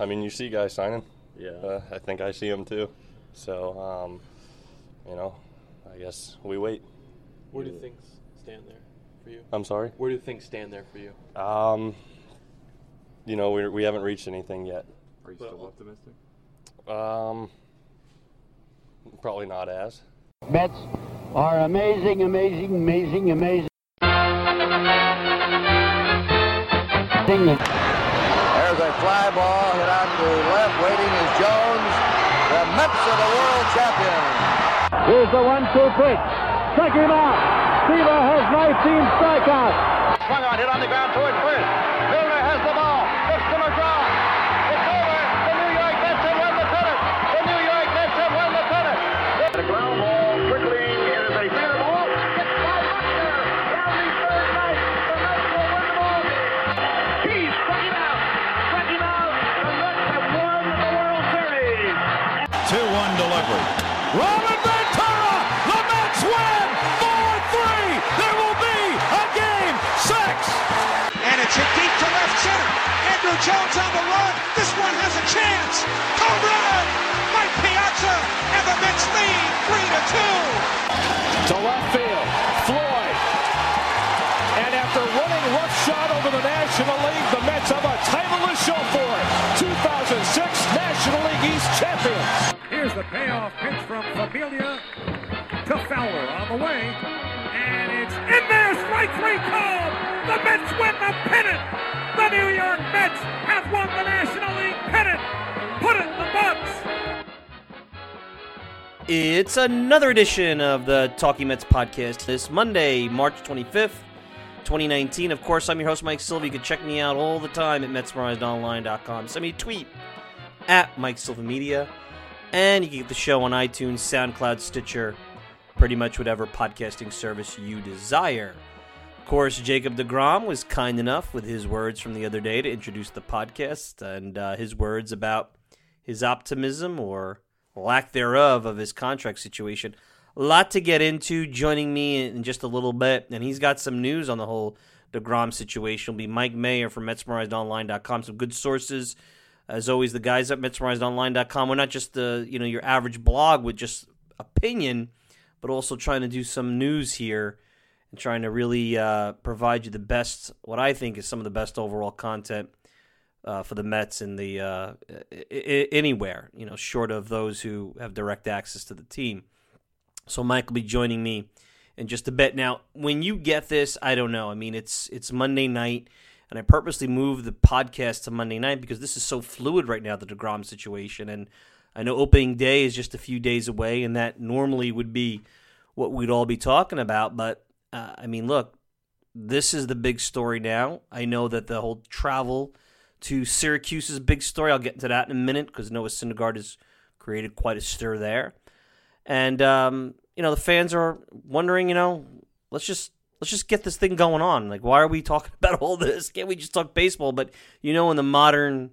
I mean, you see guys signing. Yeah. Uh, I think I see them too. So, um, you know, I guess we wait. Where do things stand there for you? I'm sorry. Where do things stand there for you? Um, you know, we we haven't reached anything yet. Are you still optimistic? Um, probably not as. Mets are amazing, amazing, amazing, amazing. There's a fly ball hit out to left. Waiting is Jones. The Mets the. Here's the one-two pitch. Check him out. Has 19 strikeouts. Andruw Jones on the run. This one has a chance. Home run! Mike Piazza and the Mets lead 3 to 2. To left field, Floyd. And after running roughshod over the National League, the Mets have a title to show for it. 2006 National League East champions. Here's the payoff pitch from Familia to Fowler on the way. And it's in there, strike three called. The Mets win the pennant. The New York Mets have won the National League pennant. Put it in the books. It's another edition of the Talking Mets podcast. This Monday, March 25th, 2019. Of course, I'm your host, Mike Silva. You can check me out all the time at MetsMerizedOnline.com. Send me a tweet at Mike Silva Media. And you can get the show on iTunes, SoundCloud, Stitcher, pretty much whatever podcasting service you desire. Of course, Jacob DeGrom was kind enough with his words from the other day to introduce the podcast and uh, his words about his optimism or lack thereof of his contract situation. A lot to get into. Joining me in just a little bit, and he's got some news on the whole Degrom situation. Will be Mike Mayer from MetsMerizedOnline.com. Some good sources, as always. The guys at MetsMerizedOnline.com. We're not just the you know your average blog with just opinion, but also trying to do some news here and trying to really uh, provide you the best, what I think is some of the best overall content uh, for the Mets in the uh, I- I- anywhere, you know, short of those who have direct access to the team. So Mike will be joining me in just a bit. Now, when you get this, I don't know. I mean, it's it's Monday night, and I purposely moved the podcast to Monday night because this is so fluid right now, the Degrom situation, and I know opening day is just a few days away, and that normally would be what we'd all be talking about. But uh, I mean, look, this is the big story now. I know that the whole travel to Syracuse is a big story. I'll get into that in a minute because Noah Syndergaard has created quite a stir there, and um, you know the fans are wondering. You know, let's just let's just get this thing going on. Like, why are we talking about all this? Can't we just talk baseball? But you know, in the modern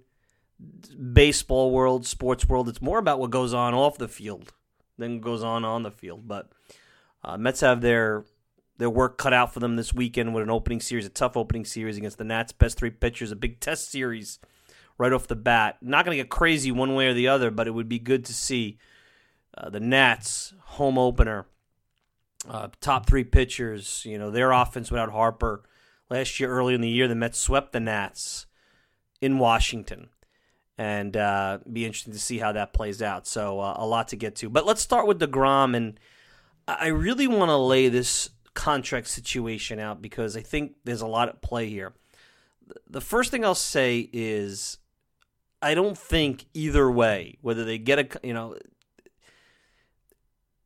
baseball world, sports world, it's more about what goes on off the field than goes on on the field. But uh, Mets have their their work cut out for them this weekend with an opening series, a tough opening series against the Nats' best three pitchers, a big test series right off the bat. Not going to get crazy one way or the other, but it would be good to see uh, the Nats home opener, uh, top three pitchers. You know their offense without Harper. Last year, early in the year, the Mets swept the Nats in Washington, and uh, be interesting to see how that plays out. So uh, a lot to get to, but let's start with Degrom, and I I really want to lay this contract situation out because I think there's a lot at play here. The first thing I'll say is I don't think either way, whether they get a, you know,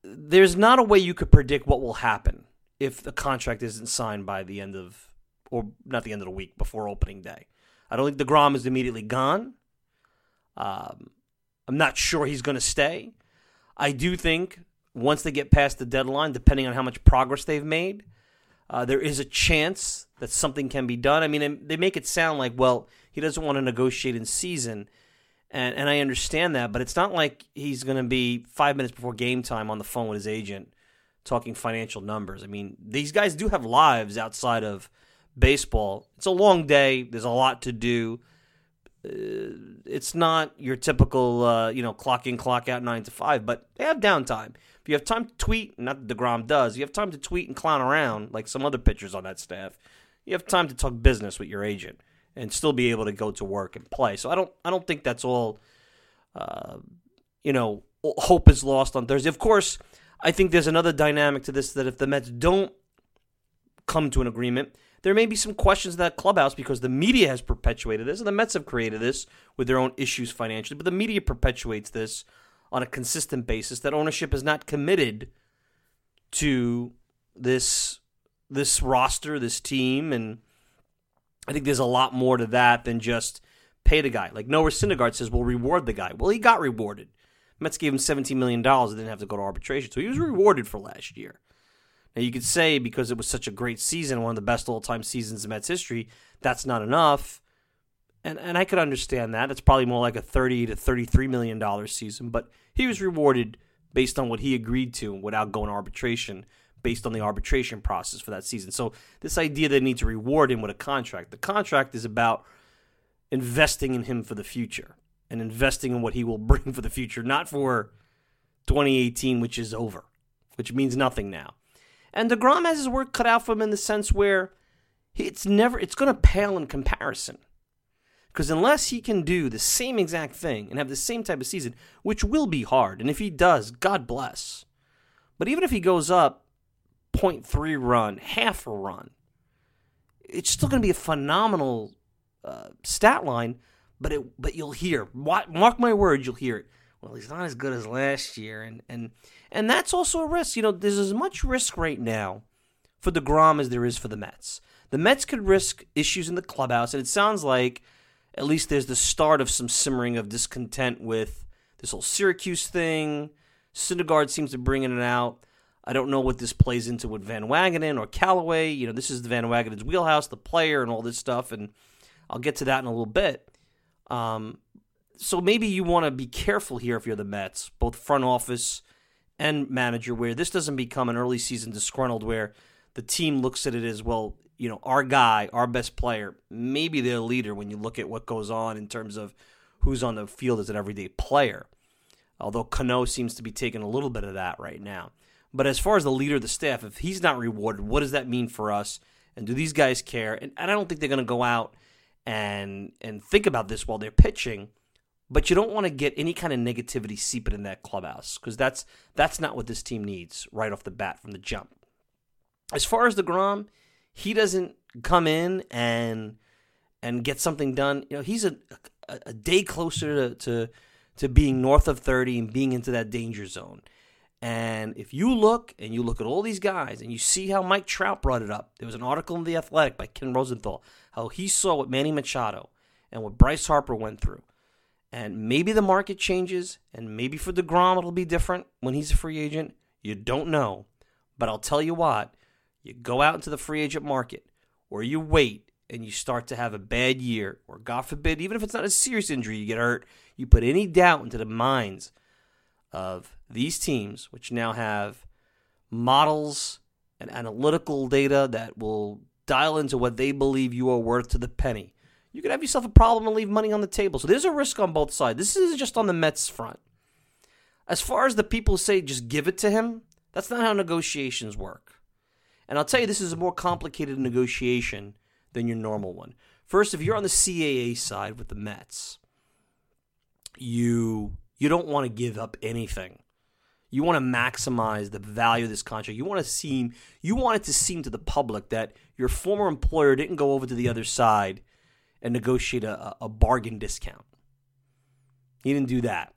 there's not a way you could predict what will happen if the contract isn't signed by the end of, or not the end of the week, before opening day. I don't think DeGrom is immediately gone. Um, I'm not sure he's going to stay. I do think once they get past the deadline, depending on how much progress they've made, uh, there is a chance that something can be done. I mean, they make it sound like, well, he doesn't want to negotiate in season, and and I understand that, but it's not like he's going to be five minutes before game time on the phone with his agent talking financial numbers. I mean, these guys do have lives outside of baseball. It's a long day. There's a lot to do. it's not your typical, uh, you know, clock in, clock out, nine to five, but they have downtime. If you have time to tweet, not that DeGrom does, you have time to tweet and clown around like some other pitchers on that staff. You have time to talk business with your agent and still be able to go to work and play. So I don't, I don't think that's all, uh, you know, hope is lost on Thursday. Of course, I think there's another dynamic to this that if the Mets don't come to an agreement, there may be some questions in that clubhouse because the media has perpetuated this, and the Mets have created this with their own issues financially, but the media perpetuates this on a consistent basis that ownership is not committed to this this roster, this team, and I think there's a lot more to that than just pay the guy. Like Noah Syndergaard says, we'll reward the guy. Well, he got rewarded. Mets gave him $17 million and didn't have to go to arbitration. So he was rewarded for last year. Now, you could say because it was such a great season, one of the best all time seasons in Mets history, that's not enough. And, and I could understand that. It's probably more like a 30 to $33 million season, but he was rewarded based on what he agreed to without going to arbitration, based on the arbitration process for that season. So, this idea that they need to reward him with a contract, the contract is about investing in him for the future and investing in what he will bring for the future, not for 2018, which is over, which means nothing now. And DeGrom has his work cut out for him in the sense where it's never it's going to pale in comparison. Because unless he can do the same exact thing and have the same type of season, which will be hard, and if he does, God bless. But even if he goes up 0.3 run, half a run, it's still going to be a phenomenal uh, stat line. But it, but you'll hear, mark my words, you'll hear it. Well, he's not as good as last year, and and and that's also a risk. You know, there's as much risk right now for DeGrom as there is for the Mets. The Mets could risk issues in the clubhouse, and it sounds like at least there's the start of some simmering of discontent with this whole Syracuse thing. Syndergaard seems to bring it out. I don't know what this plays into with Van Wagenen or Callaway. You know, this is the Van Wagenen's wheelhouse, the player, and all this stuff, and I'll get to that in a little bit. Um, so maybe you want to be careful here if you're the Mets, both front office and manager, where this doesn't become an early season disgruntled where the team looks at it as well, you know, our guy, our best player, maybe their leader when you look at what goes on in terms of who's on the field as an everyday player. Although Cano seems to be taking a little bit of that right now. But as far as the leader of the staff, if he's not rewarded, what does that mean for us? And do these guys care? And, and I don't think they're going to go out and and think about this while they're pitching but you don't want to get any kind of negativity seeping in that clubhouse because that's that's not what this team needs right off the bat from the jump. As far as DeGrom, he doesn't come in and and get something done. You know, he's a a, a day closer to, to to being north of 30 and being into that danger zone. And if you look and you look at all these guys and you see how Mike Trout brought it up, there was an article in The Athletic by Ken Rosenthal, how he saw what Manny Machado and what Bryce Harper went through. And maybe the market changes, and maybe for DeGrom it'll be different when he's a free agent. You don't know. But I'll tell you what, you go out into the free agent market, or you wait and you start to have a bad year, or God forbid, even if it's not a serious injury, you get hurt, you put any doubt into the minds of these teams, which now have models and analytical data that will dial into what they believe you are worth to the penny you could have yourself a problem and leave money on the table. So there's a risk on both sides. This isn't just on the Mets front. As far as the people say, just give it to him, that's not how negotiations work. And I'll tell you, this is a more complicated negotiation than your normal one. First, if you're on the CAA side with the Mets, you you don't want to give up anything. You want to maximize the value of this contract. You want to seem you want it to seem to the public that your former employer didn't go over to the other side and negotiate a, a bargain discount. He didn't do that.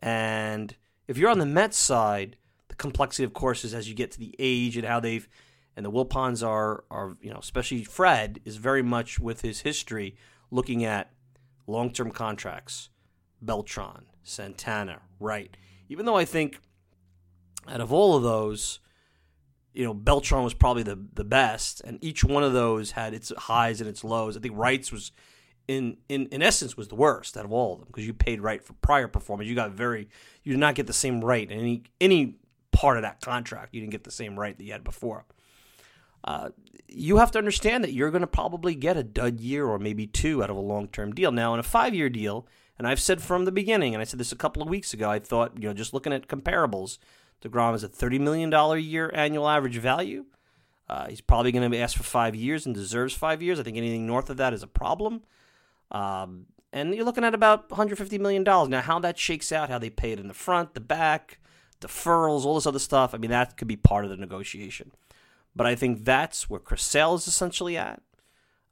And if you're on the Mets side, the complexity, of courses as you get to the age and how they've and the Wilpons are are you know, especially Fred is very much with his history looking at long term contracts. Beltran, Santana, Wright. Even though I think out of all of those, you know, Beltran was probably the the best, and each one of those had its highs and its lows. I think Wright's was, in in in essence, was the worst out of all of them because you paid right for prior performance. You got very, you did not get the same right in any any part of that contract. You didn't get the same right that you had before. uh, you have to understand that you're going to probably get a dud year or maybe two out of a long term deal. Now, in a five year deal, and I've said from the beginning, and I said this a couple of weeks ago, I thought, you know, just looking at comparables, DeGrom is a $30 million a year annual average value. Uh, he's probably going to be asked for five years and deserves five years. I think anything north of that is a problem. Um, and you're looking at about $150 million. Now, how that shakes out, how they pay it in the front, the back, deferrals, all this other stuff, I mean, that could be part of the negotiation. But I think that's where Chris Sale is essentially at.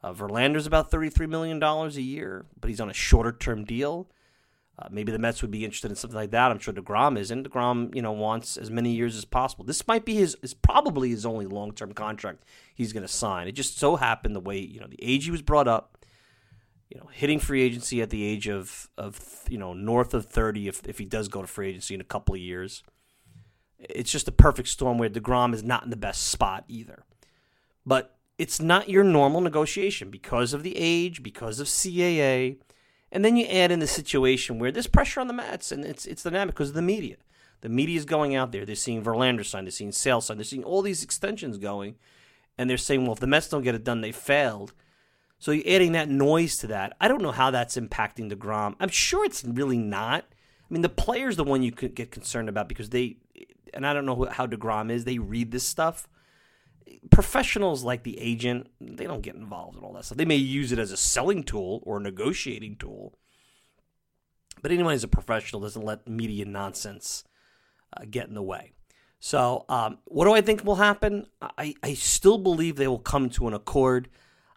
Uh, Verlander's about $33 million a year, but he's on a shorter term deal. Uh, maybe the Mets would be interested in something like that. I'm sure Degrom isn't. Degrom, you know, wants as many years as possible. This might be his, is probably his only long term contract he's going to sign. It just so happened the way you know the age he was brought up, you know, hitting free agency at the age of of you know north of 30 if if he does go to free agency in a couple of years. It's just a perfect storm where Degrom is not in the best spot either, but it's not your normal negotiation because of the age, because of CAA and then you add in the situation where there's pressure on the Mets, and it's it's dynamic because of the media. The media is going out there. They're seeing Verlander sign. They're seeing Sale sign. They're seeing all these extensions going, and they're saying, well, if the Mets don't get it done, they failed. So you're adding that noise to that. I don't know how that's impacting Degrom. I'm sure it's really not. I mean, the player's the one you could get concerned about because they, and I don't know how Degrom is. They read this stuff. Professionals like the agent, they don't get involved in all that stuff. They may use it as a selling tool or a negotiating tool, but anyone who's a professional doesn't let media nonsense uh, get in the way. So, um, what do I think will happen? I, I still believe they will come to an accord.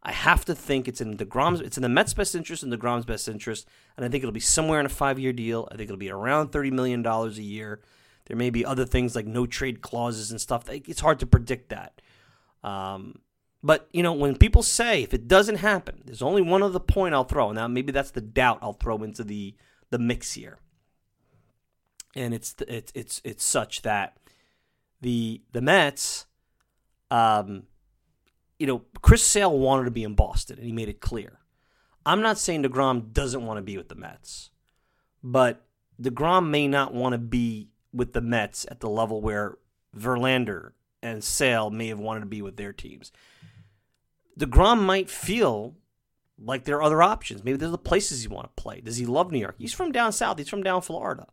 I have to think it's in Degrom's, it's in the Mets' best interest and Degrom's best interest, and I think it'll be somewhere in a five-year deal. I think it'll be around thirty million dollars a year. There may be other things like no trade clauses and stuff. It's hard to predict that. Um, but you know, when people say if it doesn't happen, there's only one other point I'll throw. And now, maybe that's the doubt I'll throw into the the mix here, and it's it's it's it's such that the the Mets, um, you know, Chris Sale wanted to be in Boston, and he made it clear. I'm not saying Degrom doesn't want to be with the Mets, but Degrom may not want to be with the Mets at the level where Verlander and Sale may have wanted to be with their teams. DeGrom might feel like there are other options. Maybe there's the places he want to play. Does he love New York? He's from down south. He's from down Florida.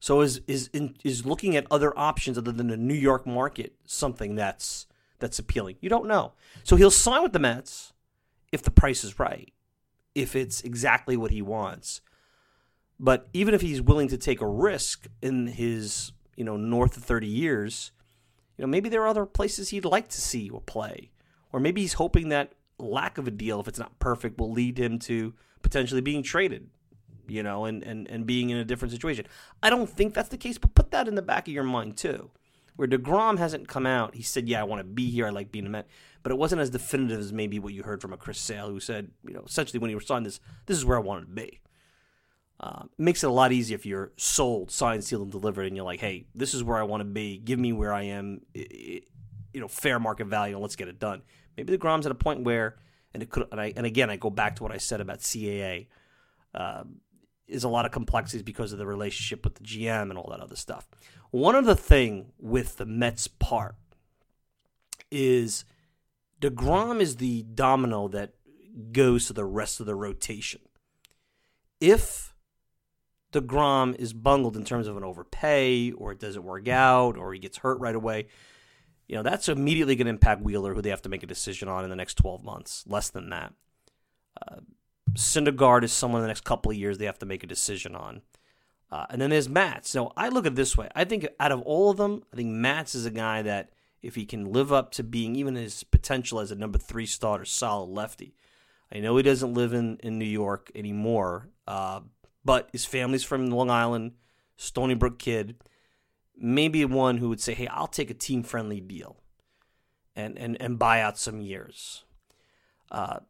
So is is in, is looking at other options other than the New York market something that's that's appealing? You don't know. So he'll sign with the Mets if the price is right, if it's exactly what he wants. But even if he's willing to take a risk in his you know north of 30 years, you know, maybe there are other places he'd like to see or play. Or maybe he's hoping that lack of a deal, if it's not perfect, will lead him to potentially being traded, you know, and, and, and being in a different situation. I don't think that's the case, but put that in the back of your mind too. Where DeGrom hasn't come out, he said, Yeah, I want to be here. I like being a Met. But it wasn't as definitive as maybe what you heard from a Chris Sale, who said, you know, essentially when he was signed this, this is where I wanted to be. Uh, makes it a lot easier if you're sold, signed, sealed, and delivered, and you're like, "Hey, this is where I want to be. Give me where I am, you know, fair market value, and let's get it done." Maybe deGrom's at a point where, and it could, and, I, and again, I go back to what I said about CAA. Uh, is a lot of complexities because of the relationship with the GM and all that other stuff. One other thing with the Mets part is DeGrom is the domino that goes to the rest of the rotation. If DeGrom is bungled in terms of an overpay or it doesn't work out or he gets hurt right away, you know, that's immediately going to impact Wheeler, who they have to make a decision on in the next 12 months, less than that. Uh, Syndergaard is someone in the next couple of years they have to make a decision on. Uh, and then there's Matz. So I look at this way. I think out of all of them, I think Matz is a guy that if he can live up to being even his potential as a number three starter, solid lefty. I know he doesn't live in, in New York anymore, uh, but his family's from Long Island, Stony Brook kid, maybe one who would say, "Hey, I'll take a team friendly deal, and and and buy out some years." Uh,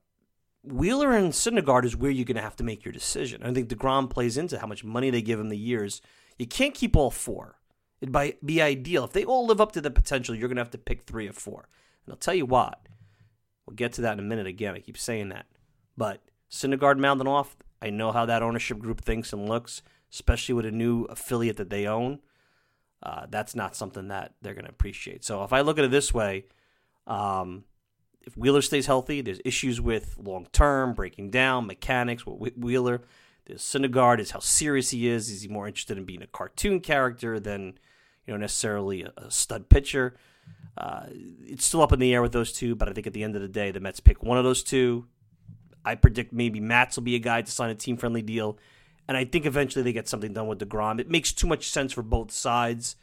Wheeler and Syndergaard is where you're going to have to make your decision. I think Degrom plays into how much money they give him the years. You can't keep all four. It'd be ideal if they all live up to the potential. You're going to have to pick three or four. And I'll tell you what. We'll get to that in a minute. Again, I keep saying that, but Syndergaard mounting off. I know how that ownership group thinks and looks, especially with a new affiliate that they own. Uh, that's not something that they're going to appreciate. So if I look at it this way, Um, if Wheeler stays healthy, there's issues with long term, breaking down, mechanics with Wheeler. There's Syndergaard is how serious he is. Is he more interested in being a cartoon character than you know necessarily a, a stud pitcher? Uh, it's still up in the air with those two, but I think at the end of the day, the Mets pick one of those two. I predict maybe Matz will be a guy to sign a team friendly deal, and I think eventually they get something done with Degrom. It makes too much sense for both sides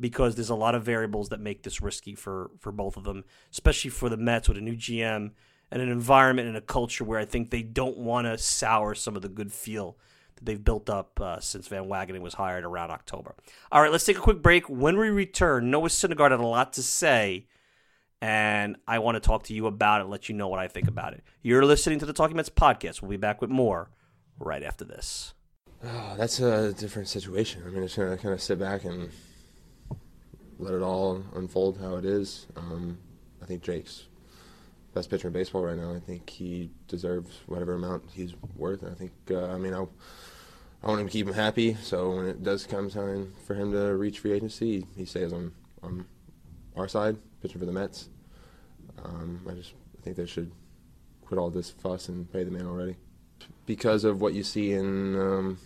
because there's a lot of variables that make this risky for for both of them, especially for the Mets with a new GM and an environment and a culture where I think they don't want to sour some of the good feel that they've built up uh, since Van Wagenen was hired around October. All right, let's take a quick break. When we return, Noah Syndergaard had a lot to say, and I want to talk to you about it, let you know what I think about it. You're listening to the Talking Mets podcast. We'll be back with more right after this. Oh, that's a different situation. I mean, it's gonna kind of sit back and let it all unfold how it is. Um, I think Jake's best pitcher in baseball right now. I think he deserves whatever amount he's worth. And I think, uh, I mean, I, I want him to keep him happy. So when it does come time for him to reach free agency, he stays on on our side, pitching for the Mets. Um, I just think they should quit all this fuss and pay the man already. Because of what you see in um,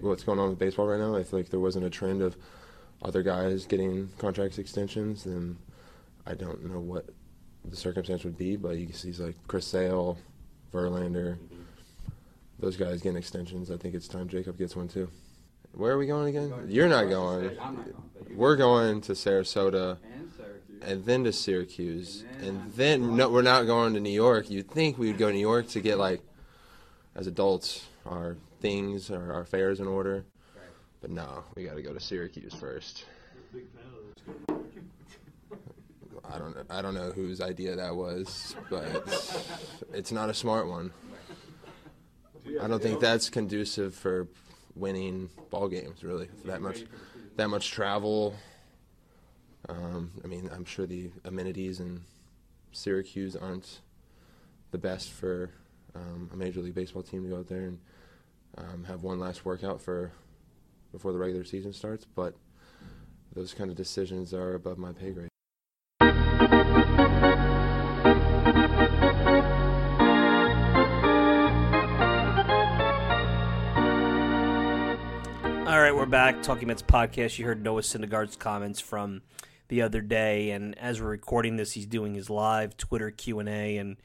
what's going on with baseball right now, I feel like there wasn't a trend of other guys getting contract extensions, then I don't know what the circumstance would be. But you can see, like Chris Sale, Verlander, those guys getting extensions. I think it's time Jacob gets one too. Where are we going again? You're not going. We're going to Sarasota, and then to Syracuse, and then no, we're not going to New York. You'd think we'd go to New York to get like, as adults, our things, our, our affairs in order. But no, we got to go to Syracuse first. I don't know. I don't know whose idea that was, but it's not a smart one. I don't think that's conducive for winning ball games. Really, that much, that much travel. Um, I mean, I'm sure the amenities in Syracuse aren't the best for um, a major league baseball team to go out there and um, have one last workout for before the regular season starts, but those kind of decisions are above my pay grade. All right, we're back. Talking Mets podcast. You heard Noah Syndergaard's comments from the other day, and as we're recording this, he's doing his live Twitter Q and A. And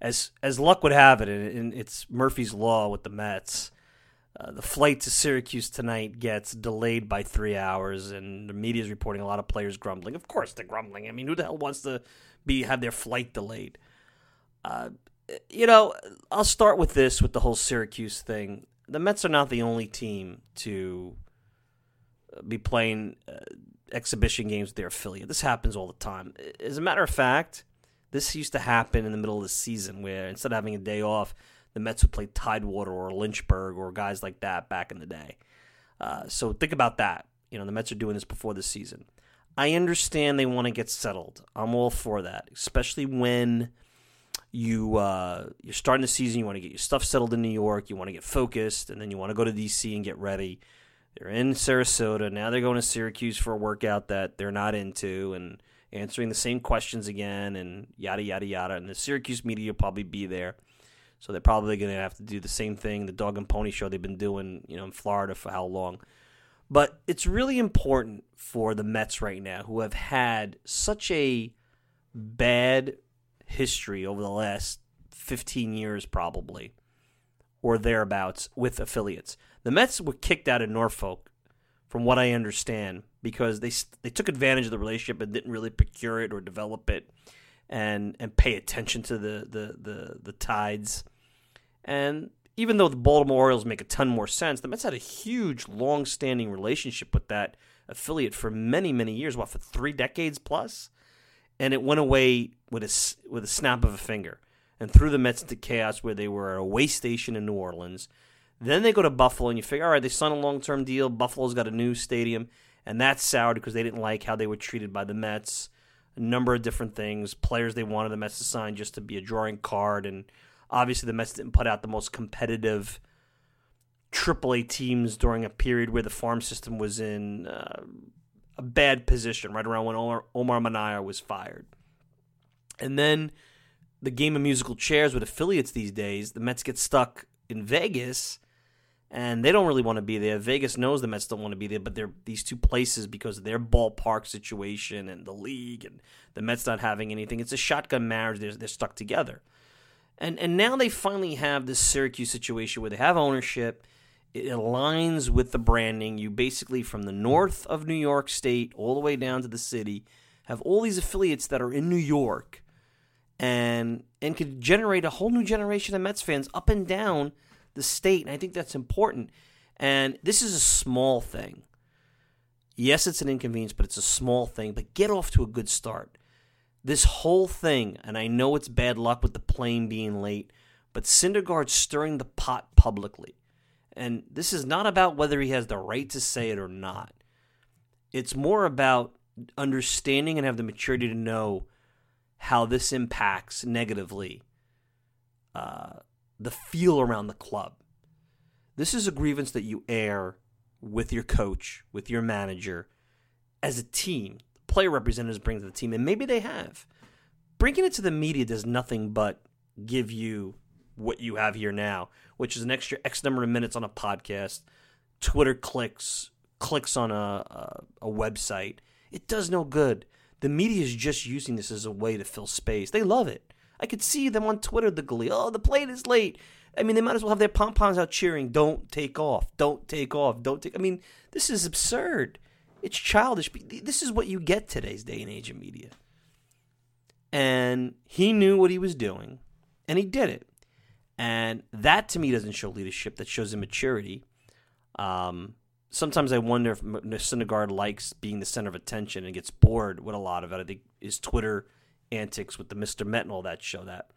as as luck would have it, and it's Murphy's law with the Mets, uh, the flight to Syracuse tonight gets delayed by three hours, and the media is reporting a lot of players grumbling. Of course, they're grumbling. I mean, who the hell wants to be have their flight delayed? Uh, you know, I'll start with this with the whole Syracuse thing. The Mets are not the only team to be playing uh, exhibition games with their affiliate. This happens all the time. As a matter of fact, this used to happen in the middle of the season where instead of having a day off, the Mets would play Tidewater or Lynchburg or guys like that back in the day. Uh, so think about that. You know, the Mets are doing this before the season. I understand they want to get settled. I'm all for that, especially when you uh, you're starting the season. You want to get your stuff settled in New York. You want to get focused, and then you want to go to DC and get ready. They're in Sarasota now. They're going to Syracuse for a workout that they're not into, and answering the same questions again, and yada yada yada. And the Syracuse media will probably be there. So they're probably going to have to do the same thing, the dog and pony show they've been doing, you know, in Florida for how long. But it's really important for the Mets right now, who have had such a bad history over the last 15 years, probably, or thereabouts, with affiliates. The Mets were kicked out of Norfolk, from what I understand, because they they took advantage of the relationship and didn't really procure it or develop it and and pay attention to the the the, the tides. And even though the Baltimore Orioles make a ton more sense, the Mets had a huge, long-standing relationship with that affiliate for many, many years. What for three decades? And it went away with a with a snap of a finger, and threw the Mets into chaos where they were at a way station in New Orleans. Then they go to Buffalo, and you figure, all right, they signed a long-term deal. Buffalo's got a new stadium, and that's soured because they didn't like how they were treated by the Mets a number of different things, players they wanted the Mets to sign just to be a drawing card, and obviously the Mets didn't put out the most competitive AAA teams during a period where the farm system was in uh, a bad position, right around when Omar, Omar Minaya was fired. And then the game of musical chairs with affiliates these days, the Mets get stuck in Vegas and they don't really want to be there. Vegas knows the Mets don't want to be there, but they're these two places because of their ballpark situation and the league and the Mets not having anything. It's a shotgun marriage. They're, they're stuck together. And and now they finally have this Syracuse situation where they have ownership. It aligns with the branding. You basically from the north of New York State all the way down to the city have all these affiliates that are in New York and and could generate a whole new generation of Mets fans up and down the state. And I think that's important. And this is a small thing. Yes, it's an inconvenience, but it's a small thing. But get off to a good start. This whole thing, and I know it's bad luck with the plane being late, but Syndergaard stirring the pot publicly. And this is not about whether he has the right to say it or not. It's more about understanding and have the maturity to know how this impacts negatively uh, the feel around the club. This is a grievance that you air with your coach, with your manager, as a team. Player representatives bring to the team, and maybe they have. Bringing it to the media does nothing but give you what you have here now, which is an extra X number of minutes on a podcast, Twitter clicks, clicks on a, a, a website. It does no good. The media is just using this as a way to fill space. They love it. I could see them on Twitter, the glee. Oh, the plane is late. I mean, they might as well have their pom poms out cheering. Don't take off. Don't take off. Don't take. I mean, this is absurd. It's childish. This is what you get today's day and age of media. And he knew what he was doing, and he did it. And that to me doesn't show leadership. That shows immaturity. Um, sometimes I wonder if Syndergaard likes being the center of attention and gets bored with a lot of it. I think his Twitter antics with the Mr. Met and all that show that.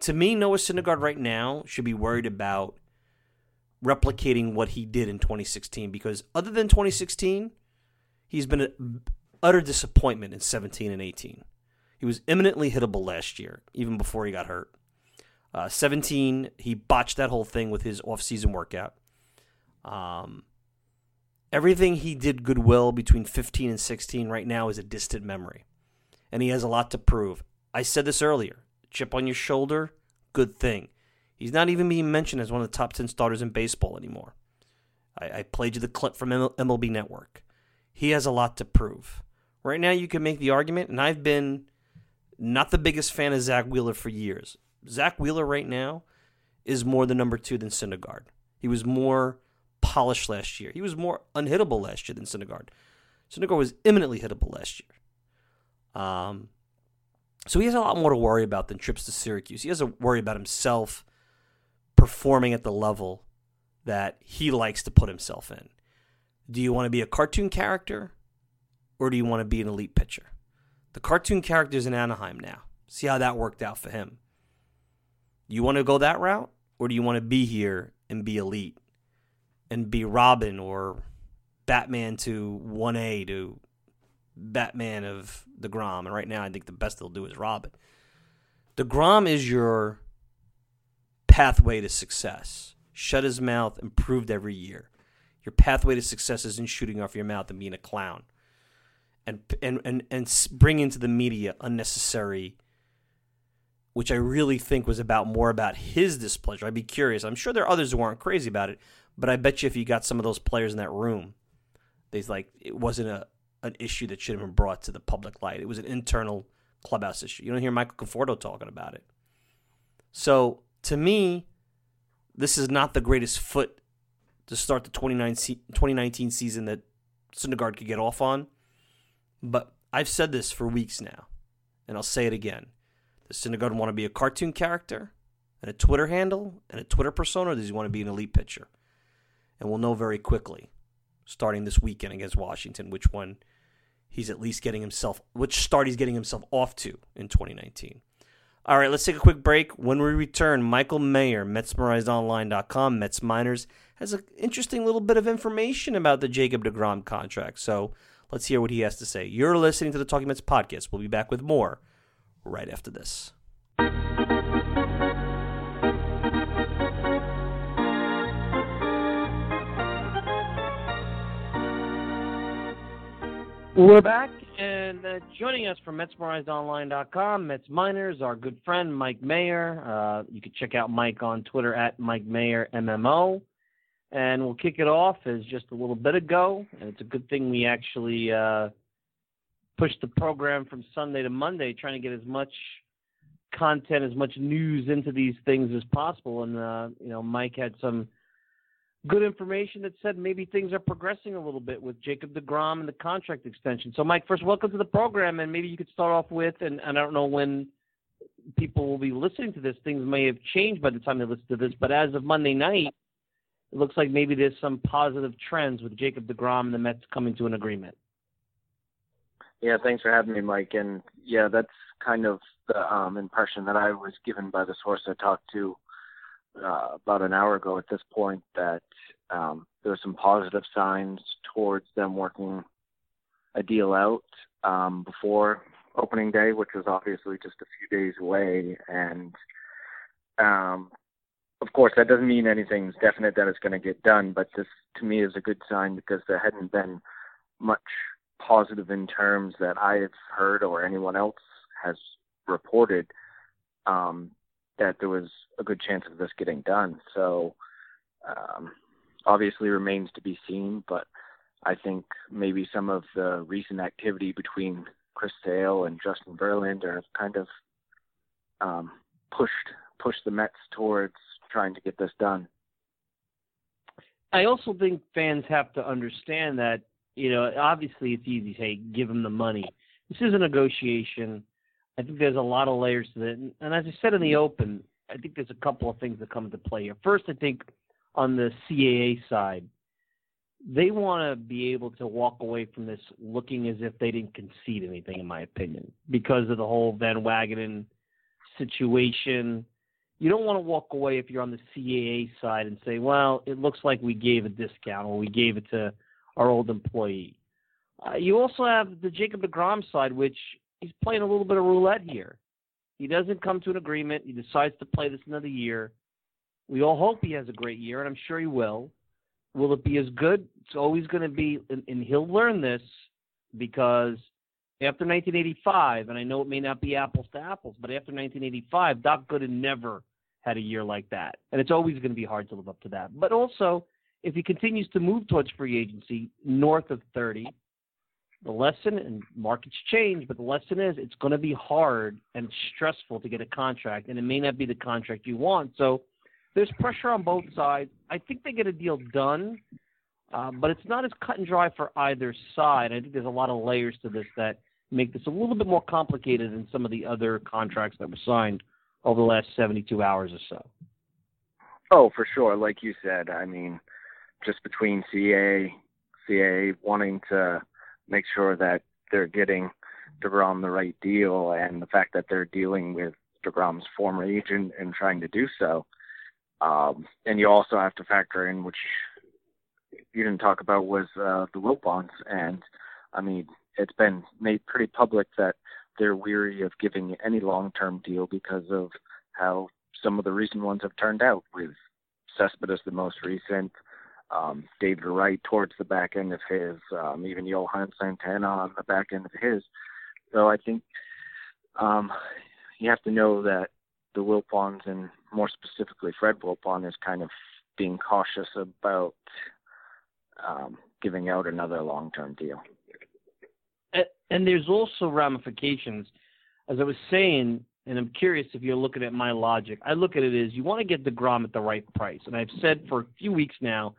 To me, Noah Syndergaard right now should be worried about replicating what he did in 2016 because other than 2016, he's been an utter disappointment in 17 and 18. He was imminently hittable last year, even before he got hurt. Uh, 17, he botched that whole thing with his offseason workout. Um, everything he did goodwill between 15 and 16 right now is a distant memory and he has a lot to prove. I said this earlier chip on your shoulder, good thing. He's not even being mentioned as one of the top 10 starters in baseball anymore. I, I played you the clip from MLB Network. He has a lot to prove. Right now, you can make the argument, and I've been not the biggest fan of Zach Wheeler for years. Zach Wheeler right now is more the number two than Syndergaard. He was more polished last year. He was more unhittable last year than Syndergaard. Syndergaard was imminently hittable last year. Um, so he has a lot more to worry about than trips to Syracuse. He has to worry about himself performing at the level that he likes to put himself in. Do you want to be a cartoon character or do you want to be an elite pitcher? The cartoon character is in Anaheim now. See how that worked out for him. You want to go that route or do you want to be here and be elite and be Robin or Batman to 1A to Batman of the Grom, and right now I think the best they'll do is Robin. The Grom is your pathway to success. Shut his mouth, improved every year. Your pathway to success isn't shooting off your mouth and being a clown, and and and and bring into the media unnecessary. Which I really think was about more about his displeasure. I'd be curious. I'm sure there are others who aren't crazy about it, but I bet you if you got some of those players in that room, they's like it wasn't a an issue that should have been brought to the public light. It was an internal clubhouse issue. You don't hear Michael Conforto talking about it. So to me, this is not the greatest foot to start the 2019 season that Syndergaard could get off on. But I've said this for weeks now, and I'll say it again. Does Syndergaard want to be a cartoon character and a Twitter handle and a Twitter persona, or does he want to be an elite pitcher? And we'll know very quickly, starting this weekend against Washington, which one he's at least getting himself, which start he's getting himself off to in 2019. All right, let's take a quick break. When we return, Michael Mayer, MetsMerizedOnline.com, Mets Minors, has an interesting little bit of information about the Jacob DeGrom contract. So let's hear what he has to say. You're listening to the Talking Mets podcast. We'll be back with more right after this. We're back, And uh, joining us from MetsMerizedOnline.com, Mets Minors, our good friend Mike Mayer. Uh, you can check out Mike on Twitter at Mike Mayer MMO. And we'll kick it off as just a little bit ago. And it's a good thing we actually uh, pushed the program from Sunday to Monday, trying to get as much content, as much news into these things as possible. And, uh, you know, Mike had some – good information that said maybe things are progressing a little bit with Jacob DeGrom and the contract extension. So, Mike, first, welcome to the program, and maybe you could start off with, and, and I don't know when people will be listening to this, things may have changed by the time they listen to this, but as of Monday night, it looks like maybe there's some positive trends with Jacob DeGrom and the Mets coming to an agreement. Yeah, thanks for having me, Mike. And yeah, that's kind of the um, impression that I was given by the source I talked to uh, about an hour ago at this point that um, there were some positive signs towards them working a deal out um, before opening day, which was obviously just a few days away. And um, of course, that doesn't mean anything's definite that it's going to get done, but this to me is a good sign because there hadn't been much positive in terms that I have heard or anyone else has reported um, that there was a good chance of this getting done. So um, obviously remains to be seen, but I think maybe some of the recent activity between Chris Sale and Justin Verlander have kind of um, pushed pushed the Mets towards trying to get this done. I also think fans have to understand that you know obviously it's easy to say give them the money. This is a negotiation. I think there's a lot of layers to. And, and as I said in the open, I think there's a couple of things that come into play here. First, I think on the CAA side, they want to be able to walk away from this looking as if they didn't concede anything, in my opinion, because of the whole Van Wagenen situation. You don't want to walk away if you're on the CAA side and say, well, it looks like we gave a discount or we gave it to our old employee. Uh, you also have the Jacob DeGrom side, which he's playing a little bit of roulette here. He doesn't come to an agreement. He decides to play this another year. We all hope he has a great year, and I'm sure he will. Will it be as good? It's always going to be, and, and he'll learn this because after 1985, and I know it may not be apples to apples, but after 1985, Doc Gooden never had a year like that. And it's always going to be hard to live up to that. But also, if he continues to move towards free agency north of 30, the lesson, and markets change, but the lesson is it's going to be hard and stressful to get a contract, and it may not be the contract you want. So there's pressure on both sides. I think they get a deal done, uh, but it's not as cut and dry for either side. I think there's a lot of layers to this that make this a little bit more complicated than some of the other contracts that were signed over the last 72 hours or so. Oh, for sure. Like you said, I mean, just between CA, CA wanting to make sure that they're getting DeGrom the right deal and the fact that they're dealing with DeGrom's former agent and trying to do so. Um, and you also have to factor in, which you didn't talk about, was uh, the Wilpons. And I mean, it's been made pretty public that they're weary of giving any long-term deal because of how some of the recent ones have turned out. With Cespedes, the most recent, um, David Wright towards the back end of his, um, even Johan Santana on the back end of his. So I think um, you have to know that the Wilpons and more specifically Fred Wilpon is kind of being cautious about um, giving out another long-term deal. And, and there's also ramifications, as I was saying, and I'm curious if you're looking at my logic. I look at it as you want to get Degrom at the right price, and I've said for a few weeks now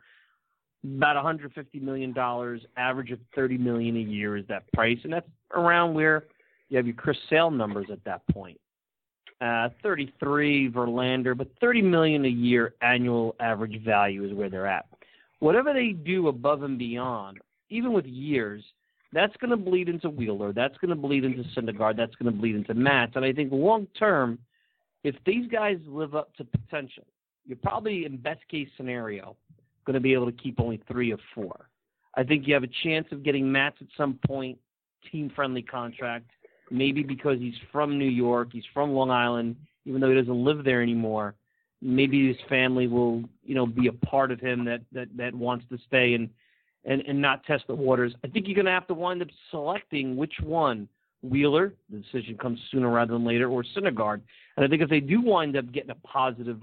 about 150 million dollars, average of 30 million a year is that price, and that's around where you have your Chris Sale numbers at that point. Uh, 33 Verlander, but 30 million a year annual average value is where they're at. Whatever they do above and beyond, even with years, that's going to bleed into Wheeler. That's going to bleed into Syndergaard. That's going to bleed into Matz. And I think long term, if these guys live up to potential, you're probably in best case scenario going to be able to keep only three of four. I think you have a chance of getting Matz at some point, team friendly contract, maybe because he's from New York, he's from Long Island, even though he doesn't live there anymore. Maybe his family will, you know, be a part of him that that that wants to stay and and, and not test the waters. I think you're going to have to wind up selecting which one. Wheeler, the decision comes sooner rather than later, or Syndergaard. And I think if they do wind up getting a positive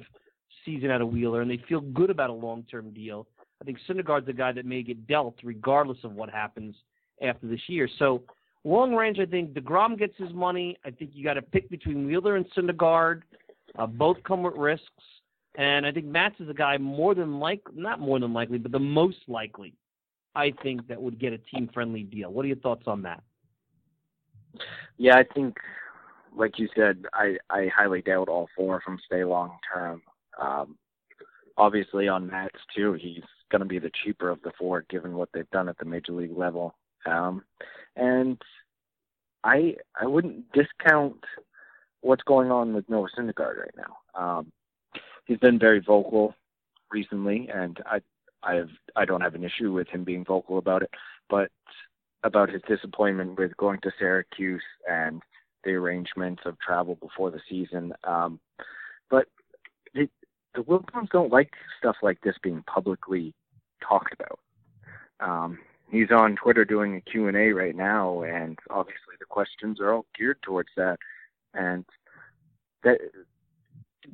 season out of Wheeler and they feel good about a long term deal, I think Syndergaard's a guy that may get dealt regardless of what happens after this year. So long range, I think DeGrom gets his money. I think you got to pick between Wheeler and Syndergaard. Uh, both come with risks. And I think Matz is a guy more than like not more than likely, but the most likely, I think, that would get a team friendly deal. What are your thoughts on that? Yeah, I think, like you said, I I highly doubt all four of them stay long term. Um, obviously, on Matz too, he's going to be the cheaper of the four, given what they've done at the major league level. Um, and I I wouldn't discount what's going on with Noah Syndergaard right now. Um, he's been very vocal recently, and I I have I don't have an issue with him being vocal about it, but about his disappointment with going to Syracuse and the arrangements of travel before the season. Um, but the, Wilpons don't like stuff like this being publicly talked about. Um, he's on Twitter doing a Q&A right now, and obviously the questions are all geared towards that. And that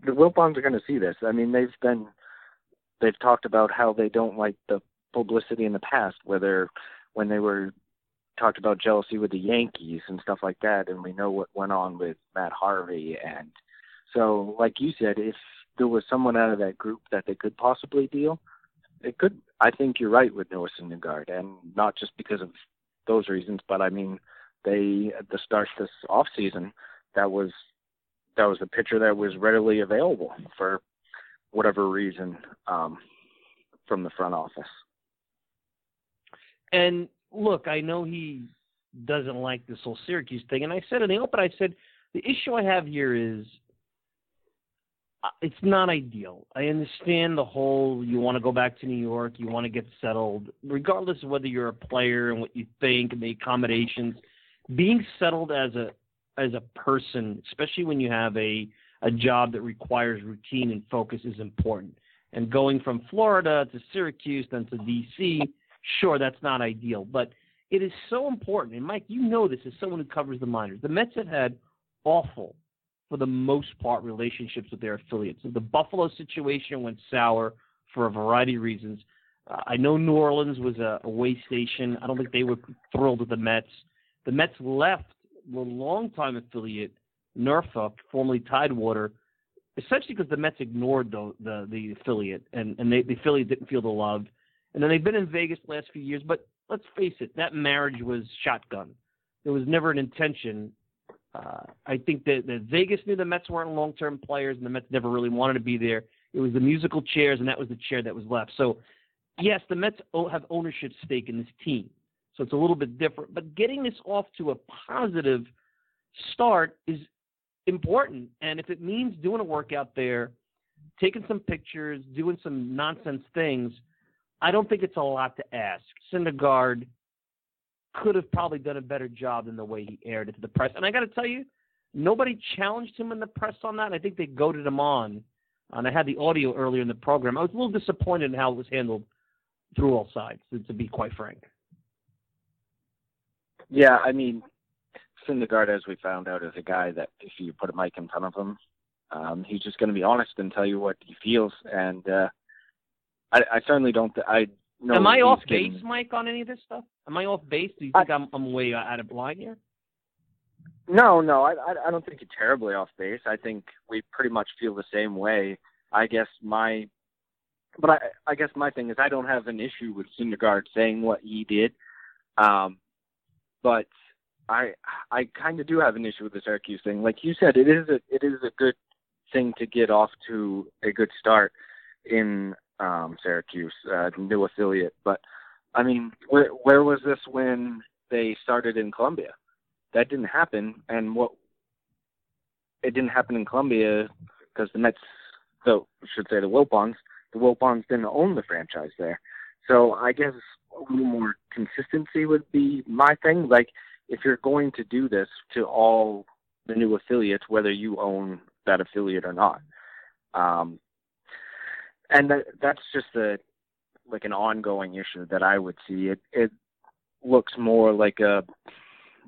the Wilpons are going to see this. I mean, they've been they've talked about how they don't like the publicity in the past, whether when they were talked about jealousy with the Yankees and stuff like that, and we know what went on with Matt Harvey. And so, like you said, if there was someone out of that group that they could possibly deal, it could. I think you're right with Noah Syndergaard, and not just because of those reasons, but I mean, they at the start this off season, that was that was a pitcher that was readily available for whatever reason um, from the front office. And look, I know he doesn't like this whole Syracuse thing, and I said in the open, I said the issue I have here is it's not ideal. I understand the whole you want to go back to New York, you want to get settled, regardless of whether you're a player and what you think and the accommodations. Being settled as a as a person, especially when you have a a job that requires routine and focus, is important. And going from Florida to Syracuse, then to DC, sure, that's not ideal, but it is so important. And Mike, you know this as someone who covers the minors. The Mets have had awful, for the most part, relationships with their affiliates. The Buffalo situation went sour for a variety of reasons. Uh, I know New Orleans was a, a way station. I don't think they were thrilled with the Mets. The Mets left the longtime affiliate Norfolk, formerly Tidewater, essentially because the Mets ignored the the, the affiliate and and they, the affiliate didn't feel the love. And then they've been in Vegas the last few years, but let's face it, that marriage was shotgun. There was never an intention. Uh, I think that, that Vegas knew the Mets weren't long-term players, and the Mets never really wanted to be there. It was the musical chairs, and that was the chair that was left. So, yes, the Mets have ownership stake in this team, so it's a little bit different. But getting this off to a positive start is important. And if it means doing a workout there, taking some pictures, doing some nonsense things, I don't think it's a lot to ask. Syndergaard could have probably done a better job than the way he aired it to the press. And I got to tell you, nobody challenged him in the press on that. I think they goaded him on. And I had the audio earlier in the program. I was a little disappointed in how it was handled through all sides, to be quite frank. Yeah, I mean, Syndergaard, as we found out, is a guy that if you put a mic in front of him, um, he's just going to be honest and tell you what he feels. And uh, I, I certainly don't. Th- I know. Am I off base, Mike, on any of this stuff? Am I off base? Do you think I, am I'm way out of line here? No, no, I, I don't think you're terribly off base. I think we pretty much feel the same way. I guess my, but I, I guess my thing is I don't have an issue with Syndergaard saying what he did, um, but I I kind of do have an issue with the Syracuse thing. Like you said, it is a it is a good thing to get off to a good start in um, Syracuse, uh, new affiliate. But I mean, where where was this when they started in Columbia? That didn't happen, and what it didn't happen in Columbia because the Mets, so should say the Wilpons, the Wilpons didn't own the franchise there. So I guess a little more consistency would be my thing. Like if you're going to do this to all the new affiliates, whether you own that affiliate or not. Um, and that, that's just a like an ongoing issue that I would see. It it looks more like a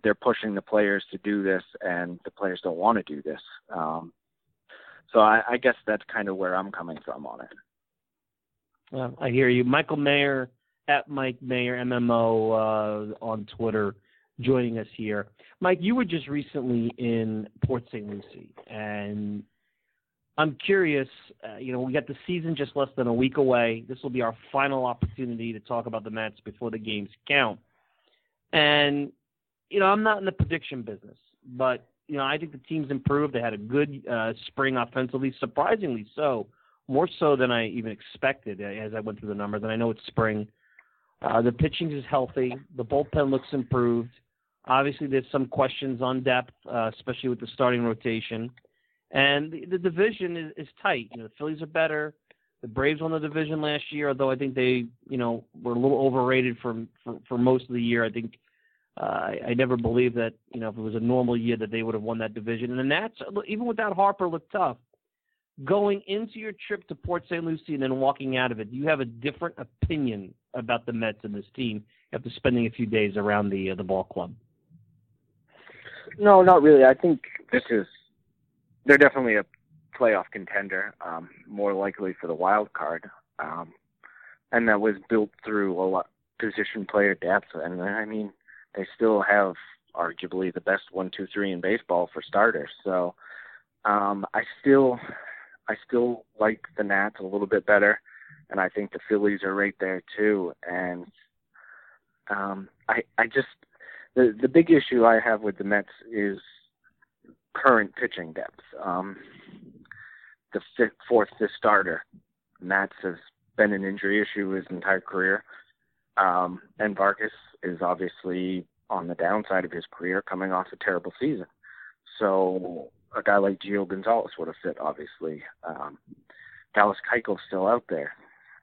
they're pushing the players to do this, and the players don't want to do this. Um, so I, I guess that's kind of where I'm coming from on it. Well, I hear you, Michael Mayer at Mike Mayer MMO uh, on Twitter, joining us here. Mike, you were just recently in Port St. Lucie, and I'm curious. Uh, you know, we got the season just less than a week away. This will be our final opportunity to talk about the Mets before the games count. And you know, I'm not in the prediction business, but you know, I think the team's improved. They had a good uh, spring offensively, surprisingly so, more so than I even expected as I went through the numbers. And I know it's spring. Uh, the pitching is healthy. The bullpen looks improved. Obviously, there's some questions on depth, uh, especially with the starting rotation. And the, the division is, is tight. You know, the Phillies are better. The Braves won the division last year, although I think they, you know, were a little overrated for for, for most of the year. I think uh, I, I never believed that, you know, if it was a normal year that they would have won that division. And the Nats, even without Harper, looked tough. Going into your trip to Port St. Lucie and then walking out of it, do you have a different opinion about the Mets and this team after spending a few days around the uh, the ball club? No, not really. I think this is they're definitely a playoff contender, um, more likely for the wild card, um, and that was built through a lot position player depth. And I mean, they still have arguably the best one, two, three in baseball for starters. So um, I still, I still like the Nats a little bit better, and I think the Phillies are right there too. And um, I, I just the the big issue I have with the Mets is current pitching depth. Um, the fifth, fourth, fifth starter, Matz has been an injury issue his entire career. Um, and Vargas is obviously on the downside of his career, coming off a terrible season. So a guy like Gio Gonzalez would have fit, obviously. Um, Dallas Keuchel's still out there.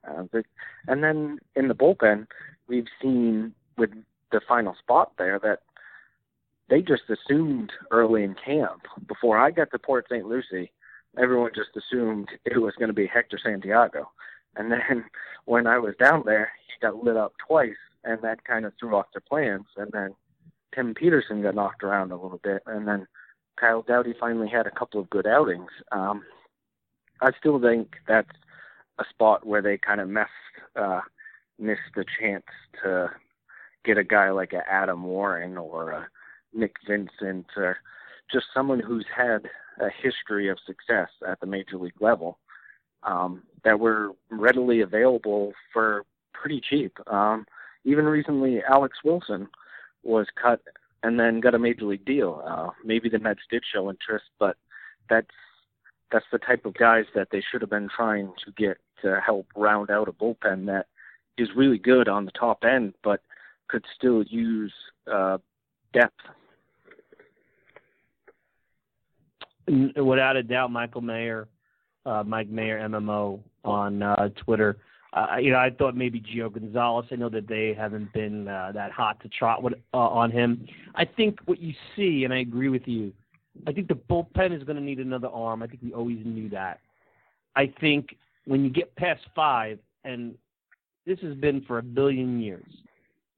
Uh, but, and then in the bullpen, we've seen with the final spot there that they just assumed early in camp, before I got to Port St. Lucie, everyone just assumed it was going to be Hector Santiago. And then when I was down there, he got lit up twice, and that kind of threw off their plans. And then Tim Peterson got knocked around a little bit, and then Kyle Dowdy finally had a couple of good outings. Um, I still think that's a spot where they kind of messed, uh, missed the chance to get a guy like a Adam Warren or a Nick Vincent or just someone who's had a history of success at the major league level um, that were readily available for pretty cheap. Um, even recently, Alex Wilson was cut and then got a major league deal. Uh, maybe the Mets did show interest, but that's that's the type of guys that they should have been trying to get to help round out a bullpen that is really good on the top end, but could still use uh, depth. Without a doubt, Michael Mayer uh, Mike Mayer MMO on uh, Twitter. Uh, you know, I thought maybe Gio Gonzalez. I know that they haven't been uh, that hot to trot with, uh, on him. I think what you see, and I agree with you. I think the bullpen is going to need another arm. I think we always knew that. I think when you get past five, and this has been for a billion years,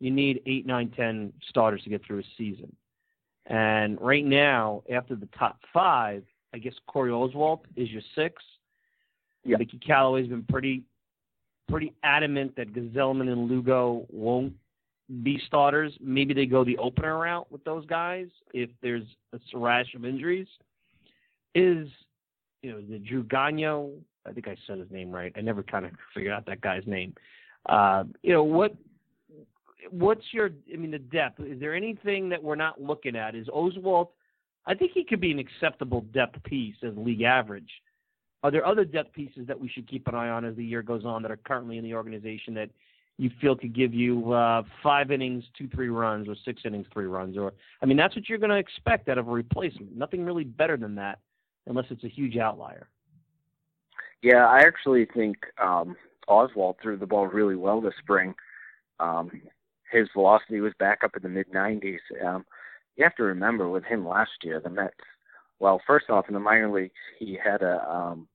you need eight, nine, ten starters to get through a season. And right now, after the top five, I guess Corey Oswalt is your six. Yeah. Mickey Callaway's been pretty pretty adamant that Gsellman and Lugo won't be starters. Maybe they go the opener route with those guys if there's a rash of injuries. Is you know the Drew Gagno? I think I said his name right. I never kind of figured out that guy's name. Uh, you know what? What's your? I mean, the depth. Is there anything that we're not looking at? Is Oswalt? I think he could be an acceptable depth piece as league average. Are there other depth pieces that we should keep an eye on as the year goes on that are currently in the organization that you feel could give you uh, five innings, two, three runs, or six innings, three runs? Or I mean, that's what you're going to expect out of a replacement. Nothing really better than that, unless it's a huge outlier. Yeah, I actually think um, Oswalt threw the ball really well this spring. Um, his velocity was back up in the mid 90s. Um, you have to remember with him last year, the Mets. Well, first off, in the minor leagues, he had a um,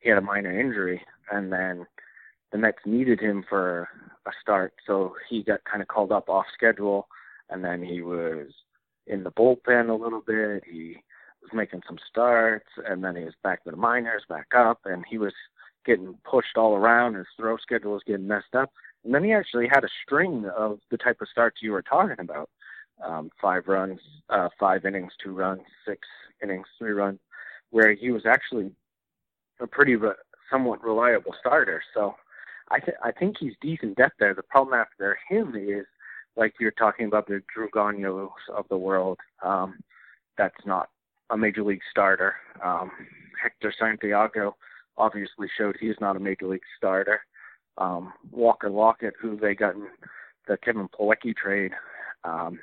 he had a minor injury, and then the Mets needed him for a start, so he got kind of called up off schedule, and then he was in the bullpen a little bit. He was making some starts, and then he was back to the minors, back up, and he was getting pushed all around. His throw schedule was getting messed up, and then he actually had a string of the type of starts you were talking about: um, five runs, uh, five innings, two runs, six innings, three runs, where he was actually a pretty re- somewhat reliable starter. So I th- I think he's decent depth there. The problem after him is like you're talking about the Drew Gagnos of the world. Um, that's not a major league starter. Um, Hector Santiago obviously showed he's not a major league starter. Um, Walker Lockett, who they got in the Kevin Plawecki trade, um,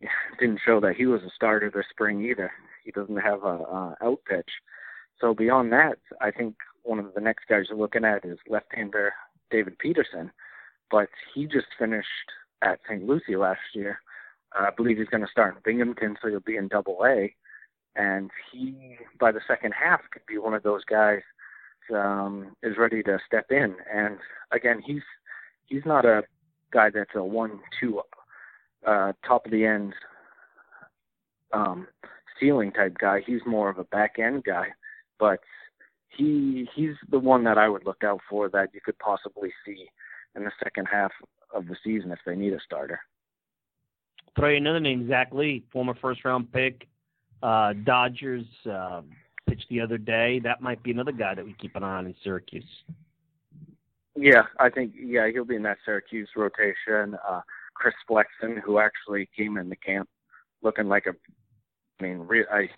didn't show that he was a starter this spring either. He doesn't have a, a out pitch. So beyond that, I think one of the next guys you're looking at is left-hander David Peterson, but he just finished at St. Lucie last year. I believe he's going to start in Binghamton, so he'll be in Double A, and he by the second half could be one of those guys um, is ready to step in. And again, he's he's not a guy that's a one-two uh, top of the end um, ceiling type guy. He's more of a back end guy, but he he's the one that I would look out for that you could possibly see in the second half of the season if they need a starter. Throw you another name, Zach Lee, former first round pick, uh, Dodgers uh, pitched the other day. That might be another guy that we keep an eye on in Syracuse. Yeah, I think yeah he'll be in that Syracuse rotation. Uh, Chris Flexen, who actually came in the camp looking like a, I mean, re- I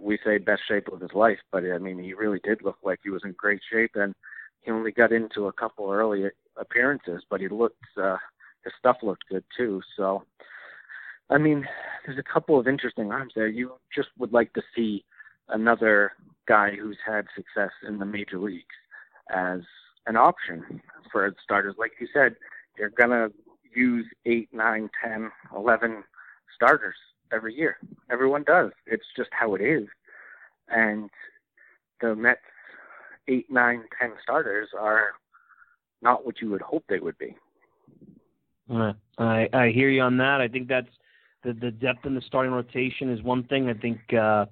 we say best shape of his life, but I mean he really did look like he was in great shape, and he only got into a couple early appearances, but he looked uh, his stuff looked good too. So, I mean, there's a couple of interesting arms there. You just would like to see another guy who's had success in the major leagues as an option for starters. Like you said, you're gonna use eight, nine, ten, eleven starters every year. Everyone does. It's just how it is. And the Mets eight, nine, ten starters are not what you would hope they would be. I I hear you on that. I think that's the the depth in the starting rotation is one thing. I think uh,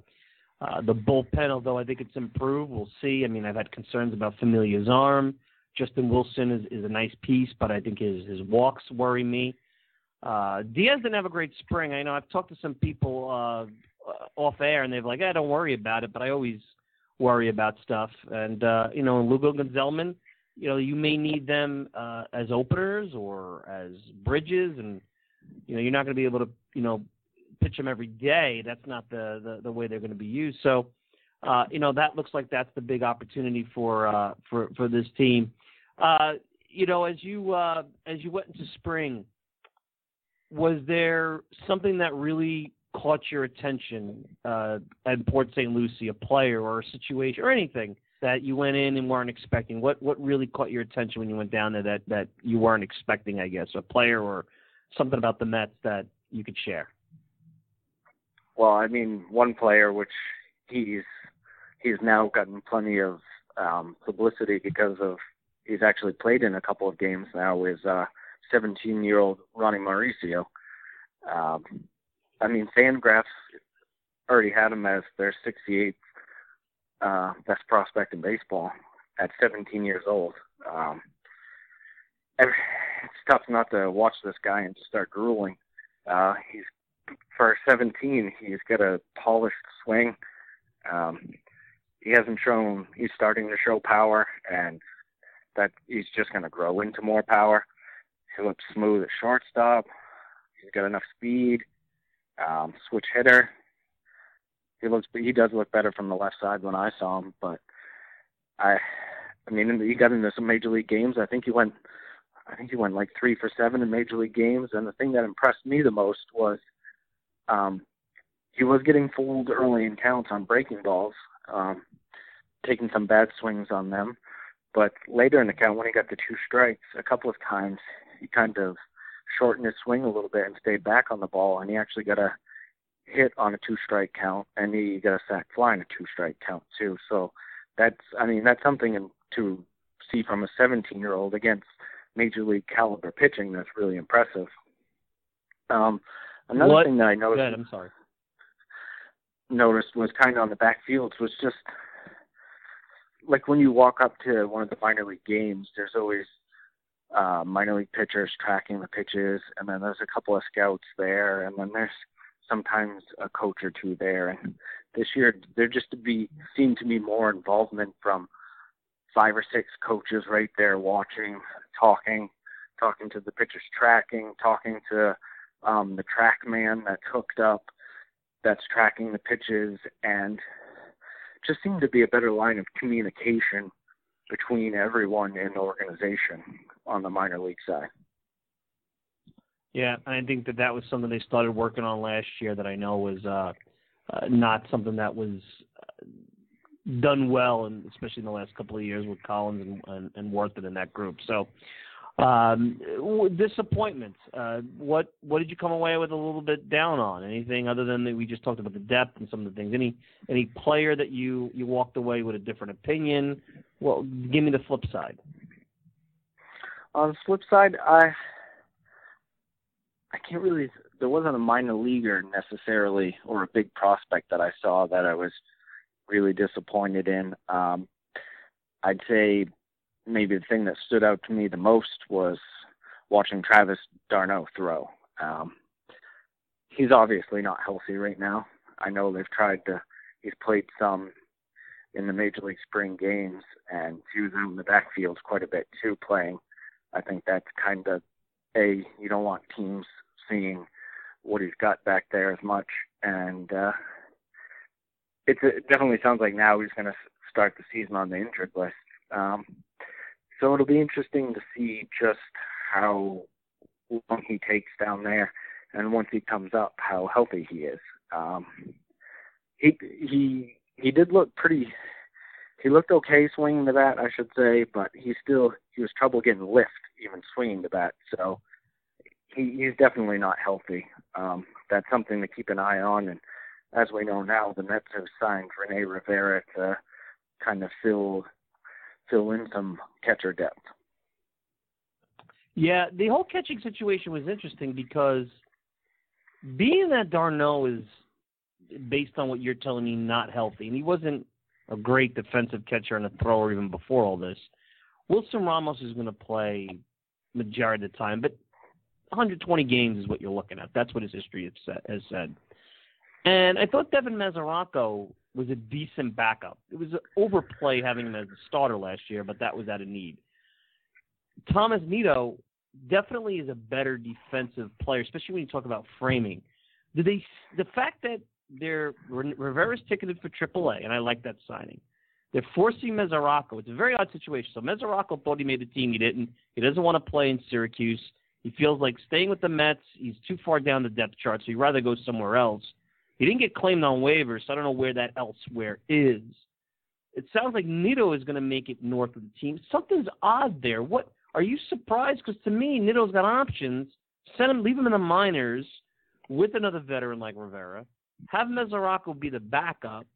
uh, the bullpen, although I think it's improved, we'll see. I mean, I've had concerns about Familia's arm. Justin Wilson is, is a nice piece, but I think his his walks worry me. Uh, Diaz didn't have a great spring. I know I've talked to some people uh, off air, and they're like, "I don't worry about it," but I always worry about stuff. And uh, you know, Lugo Gonzalez, you know, you may need them uh, as openers or as bridges, and you know, you're not going to be able to, you know, pitch them every day. That's not the the, the way they're going to be used. So, uh, you know, that looks like that's the big opportunity for uh, for for this team. Uh, you know, as you uh, as you went into spring, was there something that really caught your attention uh, at Port St. Lucie, a player or a situation or anything that you went in and weren't expecting? What what really caught your attention when you went down there that that you weren't expecting? I guess a player or something about the Mets that you could share. Well, I mean, one player which he's he's now gotten plenty of um, publicity because of he's actually played in a couple of games now is uh 17 year old Ronny Mauricio. Um, I mean, Fangraphs already had him as their 68th uh, best prospect in baseball at 17 years old. Um, it's tough not to watch this guy and just start drooling. Uh, he's for 17, he's got a polished swing. Um, he hasn't shown he's starting to show power, and that he's just going to grow into more power. He looks smooth at shortstop. He's got enough speed. Um, switch hitter. He looks. He does look better from the left side when I saw him, but I, I mean, he got into some major league games. I think he went. I think he went like three for seven in major league games. And the thing that impressed me the most was, um, he was getting fooled early in counts on breaking balls, um, taking some bad swings on them. But later in the count, when he got the two strikes, a couple of times he kind of shortened his swing a little bit and stayed back on the ball, and he actually got a hit on a two strike count, and he got a sac fly in a two strike count too. So that's, I mean, that's something to see from a 17 year old against major league caliber pitching that's really impressive. Um, another what? thing that I noticed. Good, I'm sorry. Noticed was kind of on the backfields was just like when you walk up to one of the minor league games, there's always uh, minor league pitchers tracking the pitches, and then there's a couple of scouts there, and then there's sometimes a coach or two there. And this year, there just to be seemed to be more involvement from five or six coaches right there watching, talking, talking to the pitchers tracking, talking to um, the track man that's hooked up, that's tracking the pitches, and just seemed to be a better line of communication between everyone in the organization on the minor league side. Yeah, I think that that was something they started working on last year that I know was uh, uh, not something that was uh, done well, and especially in the last couple of years with Collins and, and, and Warthen in that group. So, um, disappointments. Uh, what what did you come away with a little bit down on? Anything other than that we just talked about the depth and some of the things? Any any player that you you walked away with a different opinion? Well, give me the flip side. On the flip side, I I can't really. There wasn't a minor leaguer necessarily or a big prospect that I saw that I was really disappointed in. Um, I'd say maybe the thing that stood out to me the most was watching Travis d'Arnaud throw. Um, he's obviously not healthy right now. I know they've tried to. He's played some in the Major League Spring games, and he was out in the backfield quite a bit too, playing. I think that's kind of a you don't want teams seeing what he's got back there as much, and uh, it's, it definitely sounds like now he's going to start the season on the injured list. Um, so it'll be interesting to see just how long he takes down there, and once he comes up, how healthy he is. Um, he he he did look pretty. He looked okay swinging the bat, I should say, but he still he was trouble getting lift even swinging the bat. So he, he's definitely not healthy. Um, that's something to keep an eye on. And as we know now, the Mets have signed Rene Rivera to kind of fill fill in some catcher depth. Yeah, the whole catching situation was interesting because being that d'Arnaud is based on what you're telling me not healthy, and he wasn't a great defensive catcher and a thrower even before all this. Wilson Ramos is going to play majority of the time, but 120 games is what you're looking at. That's what his history has said. And I thought Devin Mesoraco was a decent backup. It was an overplay having him as a starter last year, but that was out of need. Thomas Nido definitely is a better defensive player, especially when you talk about framing. Do they the fact that they're Rivera's ticketed for AAA, and I like that signing. They're forcing Mesoraco. It's a very odd situation. So Mesoraco thought he made the team. He didn't. He doesn't want to play in Syracuse. He feels like staying with the Mets. He's too far down the depth chart, so he'd rather go somewhere else. He didn't get claimed on waivers, so I don't know where that elsewhere is. It sounds like Nido is going to make it north of the team. Something's odd there. What are you surprised? Because to me, Nido's got options. Send him, leave him in the minors with another veteran like Rivera. Have Mesoraco be the backup,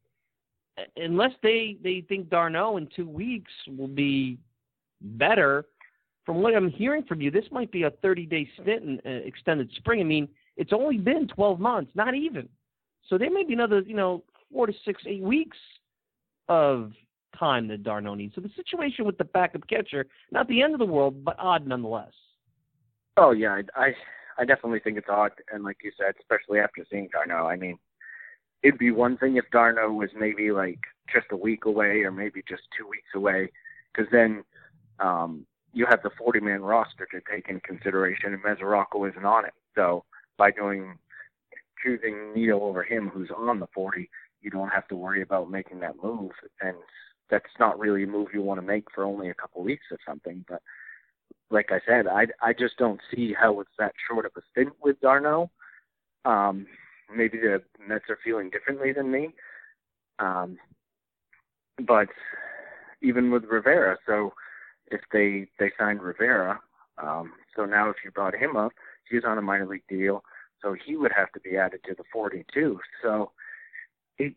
unless they they think d'Arnaud in two weeks will be better. From what I'm hearing from you, this might be a 30 day stint in uh, extended spring. I mean, it's only been 12 months, not even. So there may be another, you know, four to six, eight weeks of time that d'Arnaud needs. So the situation with the backup catcher, not the end of the world, but odd nonetheless. Oh yeah, I I, definitely think it's odd, and like you said, especially after seeing d'Arnaud. I mean, it'd be one thing if d'Arnaud was maybe like just a week away, or maybe just two weeks away, because then um, you have the 40 man roster to take in consideration, and Mesoraco isn't on it. So by doing choosing Nido over him, who's on the 40, you don't have to worry about making that move. And that's not really a move you want to make for only a couple weeks or something. But like I said, I, I just don't see how it's that short of a stint with d'Arnaud. Um, maybe the Mets are feeling differently than me. Um, but even with Rivera, so if they they signed Rivera, um, so now if you brought him up, he's on a minor league deal so he would have to be added to the 42. So it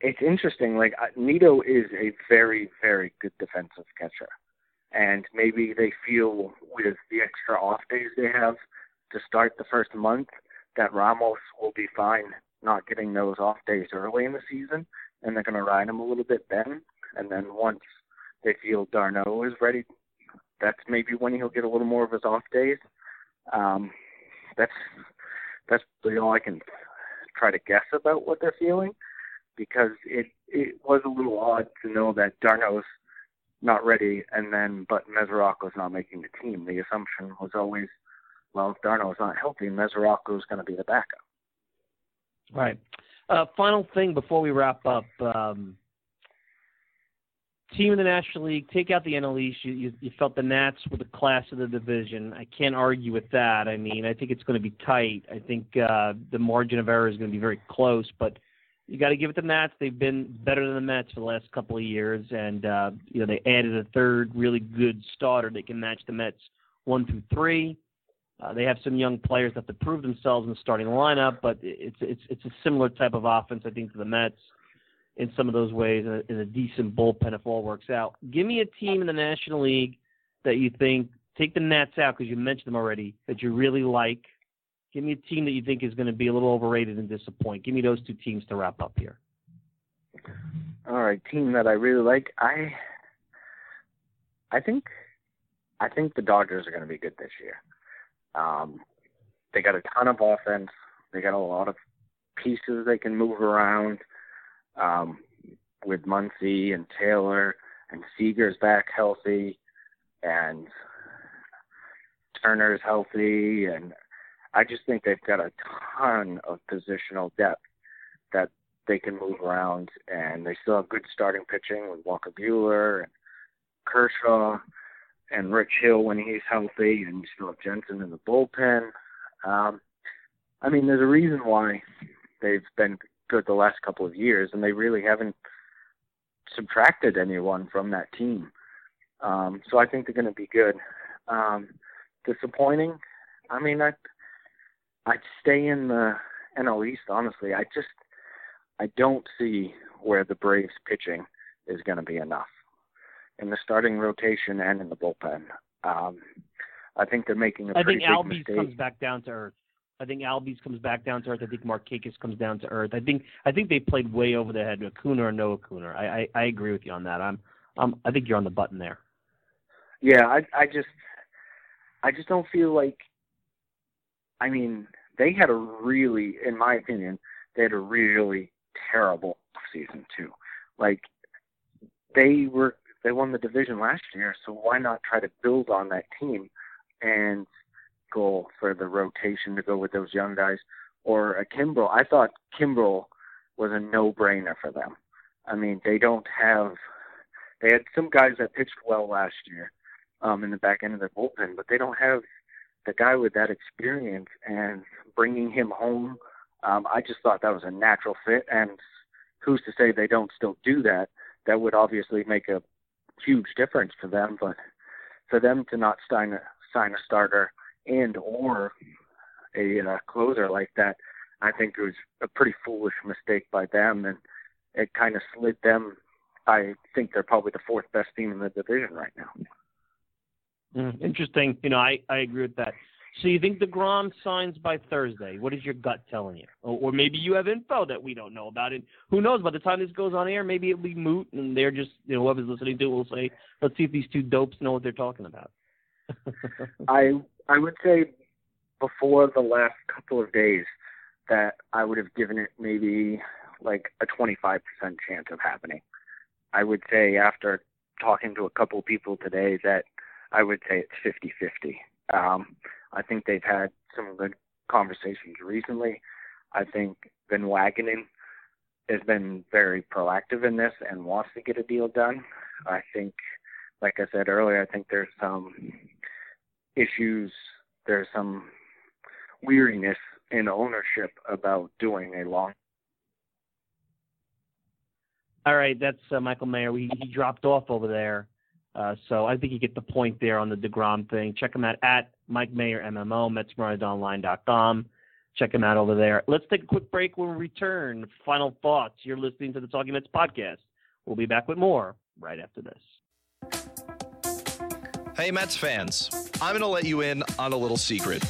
it's interesting. Like Nido is a very very good defensive catcher, and maybe they feel with the extra off days they have to start the first month that Ramos will be fine not getting those off days early in the season, and they're going to ride him a little bit then. And then once they feel d'Arnaud is ready, that's maybe when he'll get a little more of his off days. Um, that's that's really all I can try to guess about what they're feeling, because it it was a little odd to know that d'Arnaud's not ready, and then but Mesoraco's not making the team. The assumption was always, well, if d'Arnaud's not healthy, Mesoraco's going to be the backup. Right. Uh, final thing before we wrap up. Um, team in the National League, take out the NL East. You, you, you felt the Nats were the class of the division. I can't argue with that. I mean, I think it's going to be tight. I think uh, the margin of error is going to be very close, but you got to give it the Nats. They've been better than the Mets for the last couple of years, and uh, you know they added a third really good starter that can match the Mets one through three. Uh, they have some young players that have to prove themselves in the starting lineup, but it's it's it's a similar type of offense, I think, to the Mets in some of those ways, and a, a decent bullpen if all works out. Give me a team in the National League that you think take the Nats out because you mentioned them already that you really like. Give me a team that you think is going to be a little overrated and disappoint. Give me those two teams to wrap up here. All right, team that I really like. I I think I think the Dodgers are going to be good this year. Um, they got a ton of offense. They got a lot of pieces they can move around. Um, with Muncy and Taylor and Seager's back healthy, and Turner's healthy, and I just think they've got a ton of positional depth that they can move around, and they still have good starting pitching with Walker Buehler and Kershaw and Rich Hill when he's healthy, and you still have Jansen in the bullpen. Um, I mean, there's a reason why they've been the last couple of years, and they really haven't subtracted anyone from that team. Um, so I think they're going to be good. Um, disappointing. I mean, I I'd stay in the NL East. Honestly, I just I don't see where the Braves pitching is going to be enough in the starting rotation and in the bullpen. Um, I think they're making a I pretty think big Albies mistake. comes back down to earth. I think Albies comes back down to earth. I think Markakis comes down to earth. I think I think they played way over the head, Acuna or no Acuna. I, I I agree with you on that. I'm um I think you're on the button there. Yeah, I I just I just don't feel like I mean, they had a really in my opinion, they had a really terrible season too. Like they were they won the division last year, so why not try to build on that team and go for the rotation to go with those young guys or a Kimbrel. I thought Kimbrel was a no-brainer for them. I mean, they don't have they had some guys that pitched well last year um in the back end of their bullpen, but they don't have the guy with that experience and bringing him home. Um I just thought that was a natural fit and who's to say they don't still do that? That would obviously make a huge difference for them, but for them to not sign a sign a starter and or a uh, closer like that, I think it was a pretty foolish mistake by them, and it kind of slid them. I think they're probably the fourth best team in the division right now. Mm, interesting. You know, I I agree with that. So you think the deGrom signs by Thursday? What is your gut telling you? Or, or maybe you have info that we don't know about. And who knows? By the time this goes on air, maybe it'll be moot, and they're just you know whoever's listening to it will say, "Let's see if these two dopes know what they're talking about." I I would say before the last couple of days that I would have given it maybe like a 25% chance of happening. I would say after talking to a couple people today that I would say it's 50-50. Um, I think they've had some good conversations recently. I think Van Wagenen has been very proactive in this and wants to get a deal done. I think, like I said earlier, I think there's some issues, there's some weariness in ownership about doing a long. All right, that's uh, Michael Mayer. We, he dropped off over there. Uh, so I think you get the point there on the deGrom thing. Check him out at Mike Mayer MMO, MetsMerizedOnline.com. Check him out over there. Let's take a quick break when we return. Final thoughts. You're listening to the Talking Mets podcast. We'll be back with more right after this. Hey, Mets fans, I'm going to let you in on a little secret.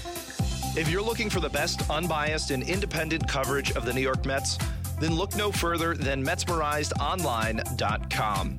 If you're looking for the best unbiased and independent coverage of the New York Mets, then look no further than MetsmerizedOnline.com.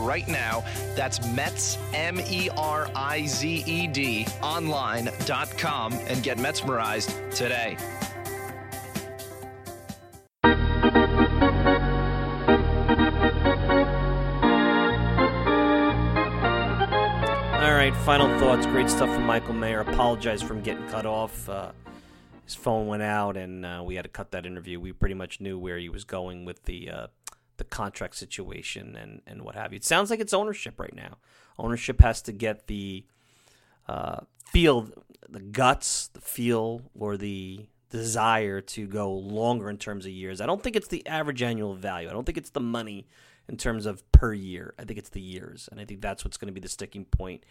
right now. That's Mets, M E R I Z E D, online.com and get mesmerized today. All right, final thoughts. Great stuff from Michael Mayer. Apologize for him getting cut off. Uh, his phone went out, and uh, we had to cut that interview. We pretty much knew where he was going with the uh, the contract situation and and what have you. It sounds like it's ownership right now. Ownership has to get the uh, feel, the guts, the feel, or the desire to go longer in terms of years. I don't think it's the average annual value. I don't think it's the money in terms of per year. I think it's the years, and I think that's what's going to be the sticking point.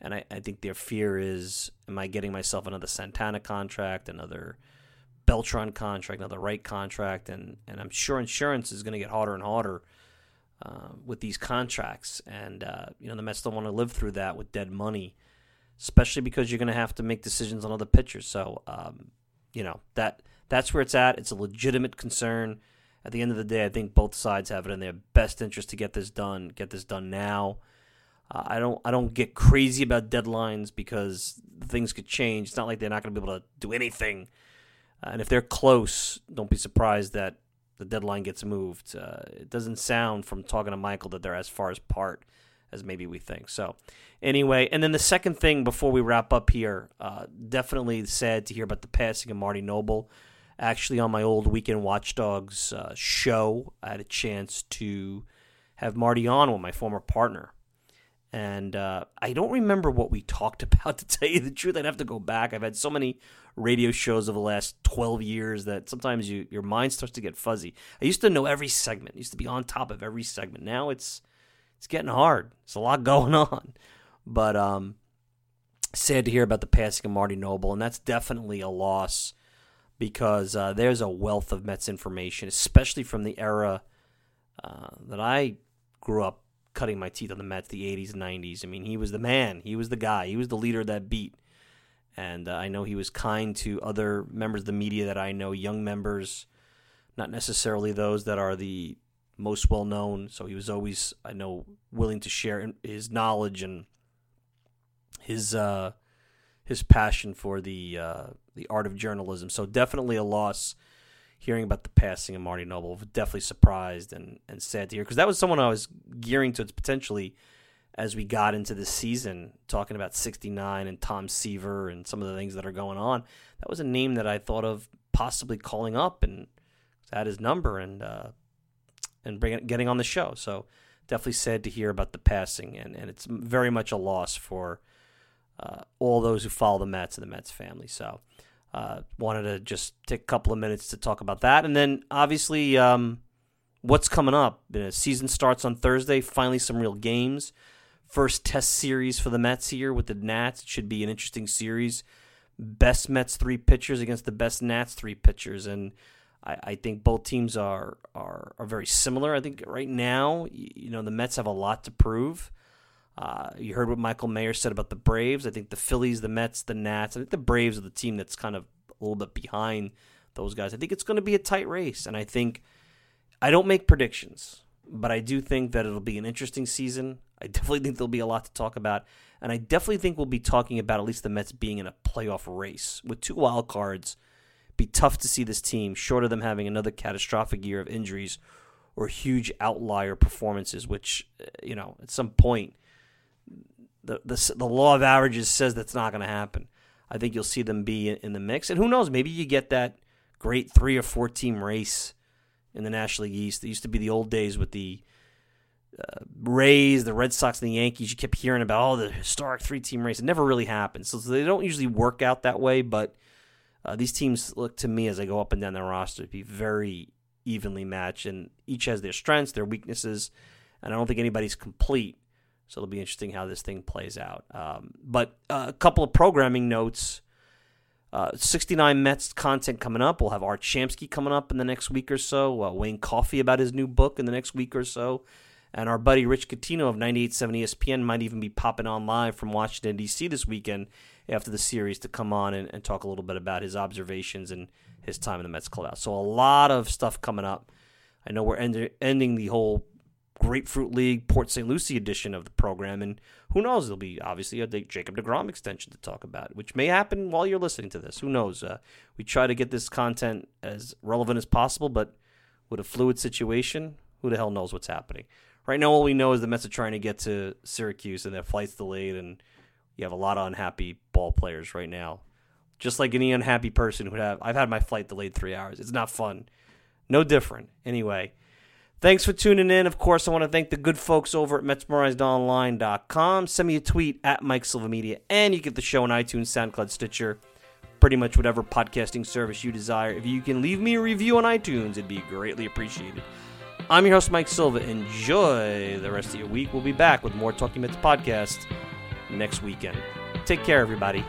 And I, I think their fear is: Am I getting myself another Santana contract, another Beltran contract, another Wright contract? And and I'm sure insurance is going to get harder and harder uh, with these contracts. And uh, you know the Mets don't want to live through that with dead money, especially because you're going to have to make decisions on other pitchers. So um, you know that that's where it's at. It's a legitimate concern at the end of the day, I think both sides have it in their best interest to get this done. Get this done now. Uh, I don't. I don't get crazy about deadlines because things could change. It's not like they're not going to be able to do anything. Uh, and if they're close, don't be surprised that the deadline gets moved. Uh, it doesn't sound from talking to Michael that they're as far apart as maybe we think. So, anyway, and then the second thing before we wrap up here, uh, definitely sad to hear about the passing of Marty Noble actually on my old Weekend Watchdogs uh, show, I had a chance to have Marty on with my former partner. And uh, I don't remember what we talked about, to tell you the truth. I'd have to go back. I've had so many radio shows over the last 12 years that sometimes you, your mind starts to get fuzzy. I used to know every segment, I used to be on top of every segment. Now it's it's getting hard. There's a lot going on. But um, sad to hear about the passing of Marty Noble, and that's definitely a loss because uh, there's a wealth of Mets information, especially from the era uh, that I grew up cutting my teeth on the Mets, the 80s and 90s. I mean, he was the man, he was the guy, he was the leader of that beat. And uh, I know he was kind to other members of the media that I know, young members, not necessarily those that are the most well known. So he was always, I know, willing to share his knowledge and his uh, his passion for the uh, the art of journalism. So definitely a loss hearing about the passing of Marty Noble. Definitely surprised and, and sad to hear because that was someone I was gearing towards potentially as we got into the season, talking about 69 and Tom Seaver and some of the things that are going on. That was a name that I thought of possibly calling up and had his number and uh, and getting on the show. So definitely sad to hear about the passing, and, and it's very much a loss for uh, all those who follow the Mets and the Mets family. So, uh, wanted to just take a couple of minutes to talk about that, and then obviously um, what's coming up. The season starts on Thursday. Finally, some real games. First test series for the Mets here with the Nats. It should be an interesting series. Best Mets three pitchers against the best Nats three pitchers, and I, I think both teams are, are are very similar. I think right now, you know, the Mets have a lot to prove. Uh, you heard what Michael Mayer said about the Braves. I think the Phillies, the Mets, the Nats. I think the Braves are the team that's kind of a little bit behind those guys. I think it's going to be a tight race, and I think I don't make predictions, but I do think that it'll be an interesting season. I definitely think there'll be a lot to talk about, and I definitely think we'll be talking about at least the Mets being in a playoff race with two wild cards. Be tough to see this team, short of them having another catastrophic year of injuries or huge outlier performances, which uh, you know at some point the, the, the law of averages says that's not going to happen. I think you'll see them be in, the mix. And who knows, maybe you get that great three or four team race in the National League East. It used to be the old days with the uh, Rays, the Red Sox, and the Yankees. You kept hearing about all oh, the historic three-team race. It never really happens, so they don't usually work out that way. But uh, these teams look to me as I go up and down their roster to be very evenly matched, and each has their strengths, their weaknesses, and I don't think anybody's complete. So it'll be interesting how this thing plays out. Um, but uh, a couple of programming notes. Uh, 69 Mets content coming up. We'll have Art Shamsky coming up in the next week or so. Uh, Wayne Coffey about his new book in the next week or so. And our buddy Rich Catino of 98.7 ESPN might even be popping on live from Washington, D.C. this weekend after the series to come on and, and talk a little bit about his observations and his time in the Mets clubhouse. So a lot of stuff coming up. I know we're end- ending the whole Grapefruit League Port St. Lucie edition of the program, and who knows? There'll be obviously a Jacob deGrom extension to talk about, which may happen while you're listening to this. Who knows? Uh, we try to get this content as relevant as possible, but with a fluid situation, who the hell knows what's happening? Right now, all we know is the Mets are trying to get to Syracuse, and their flight's delayed, and you have a lot of unhappy ball players right now just like any unhappy person would have. I've had my flight delayed three hours. It's not fun. No different. Anyway, thanks for tuning in. Of course, I want to thank the good folks over at MetsmerizedOnline.com. Send me a tweet at Mike Silva Media, and you get the show on iTunes, SoundCloud, Stitcher, pretty much whatever podcasting service you desire. If you can leave me a review on iTunes, it'd be greatly appreciated. I'm your host, Mike Silva. Enjoy the rest of your week. We'll be back with more Talking Mets podcast next weekend. Take care, everybody.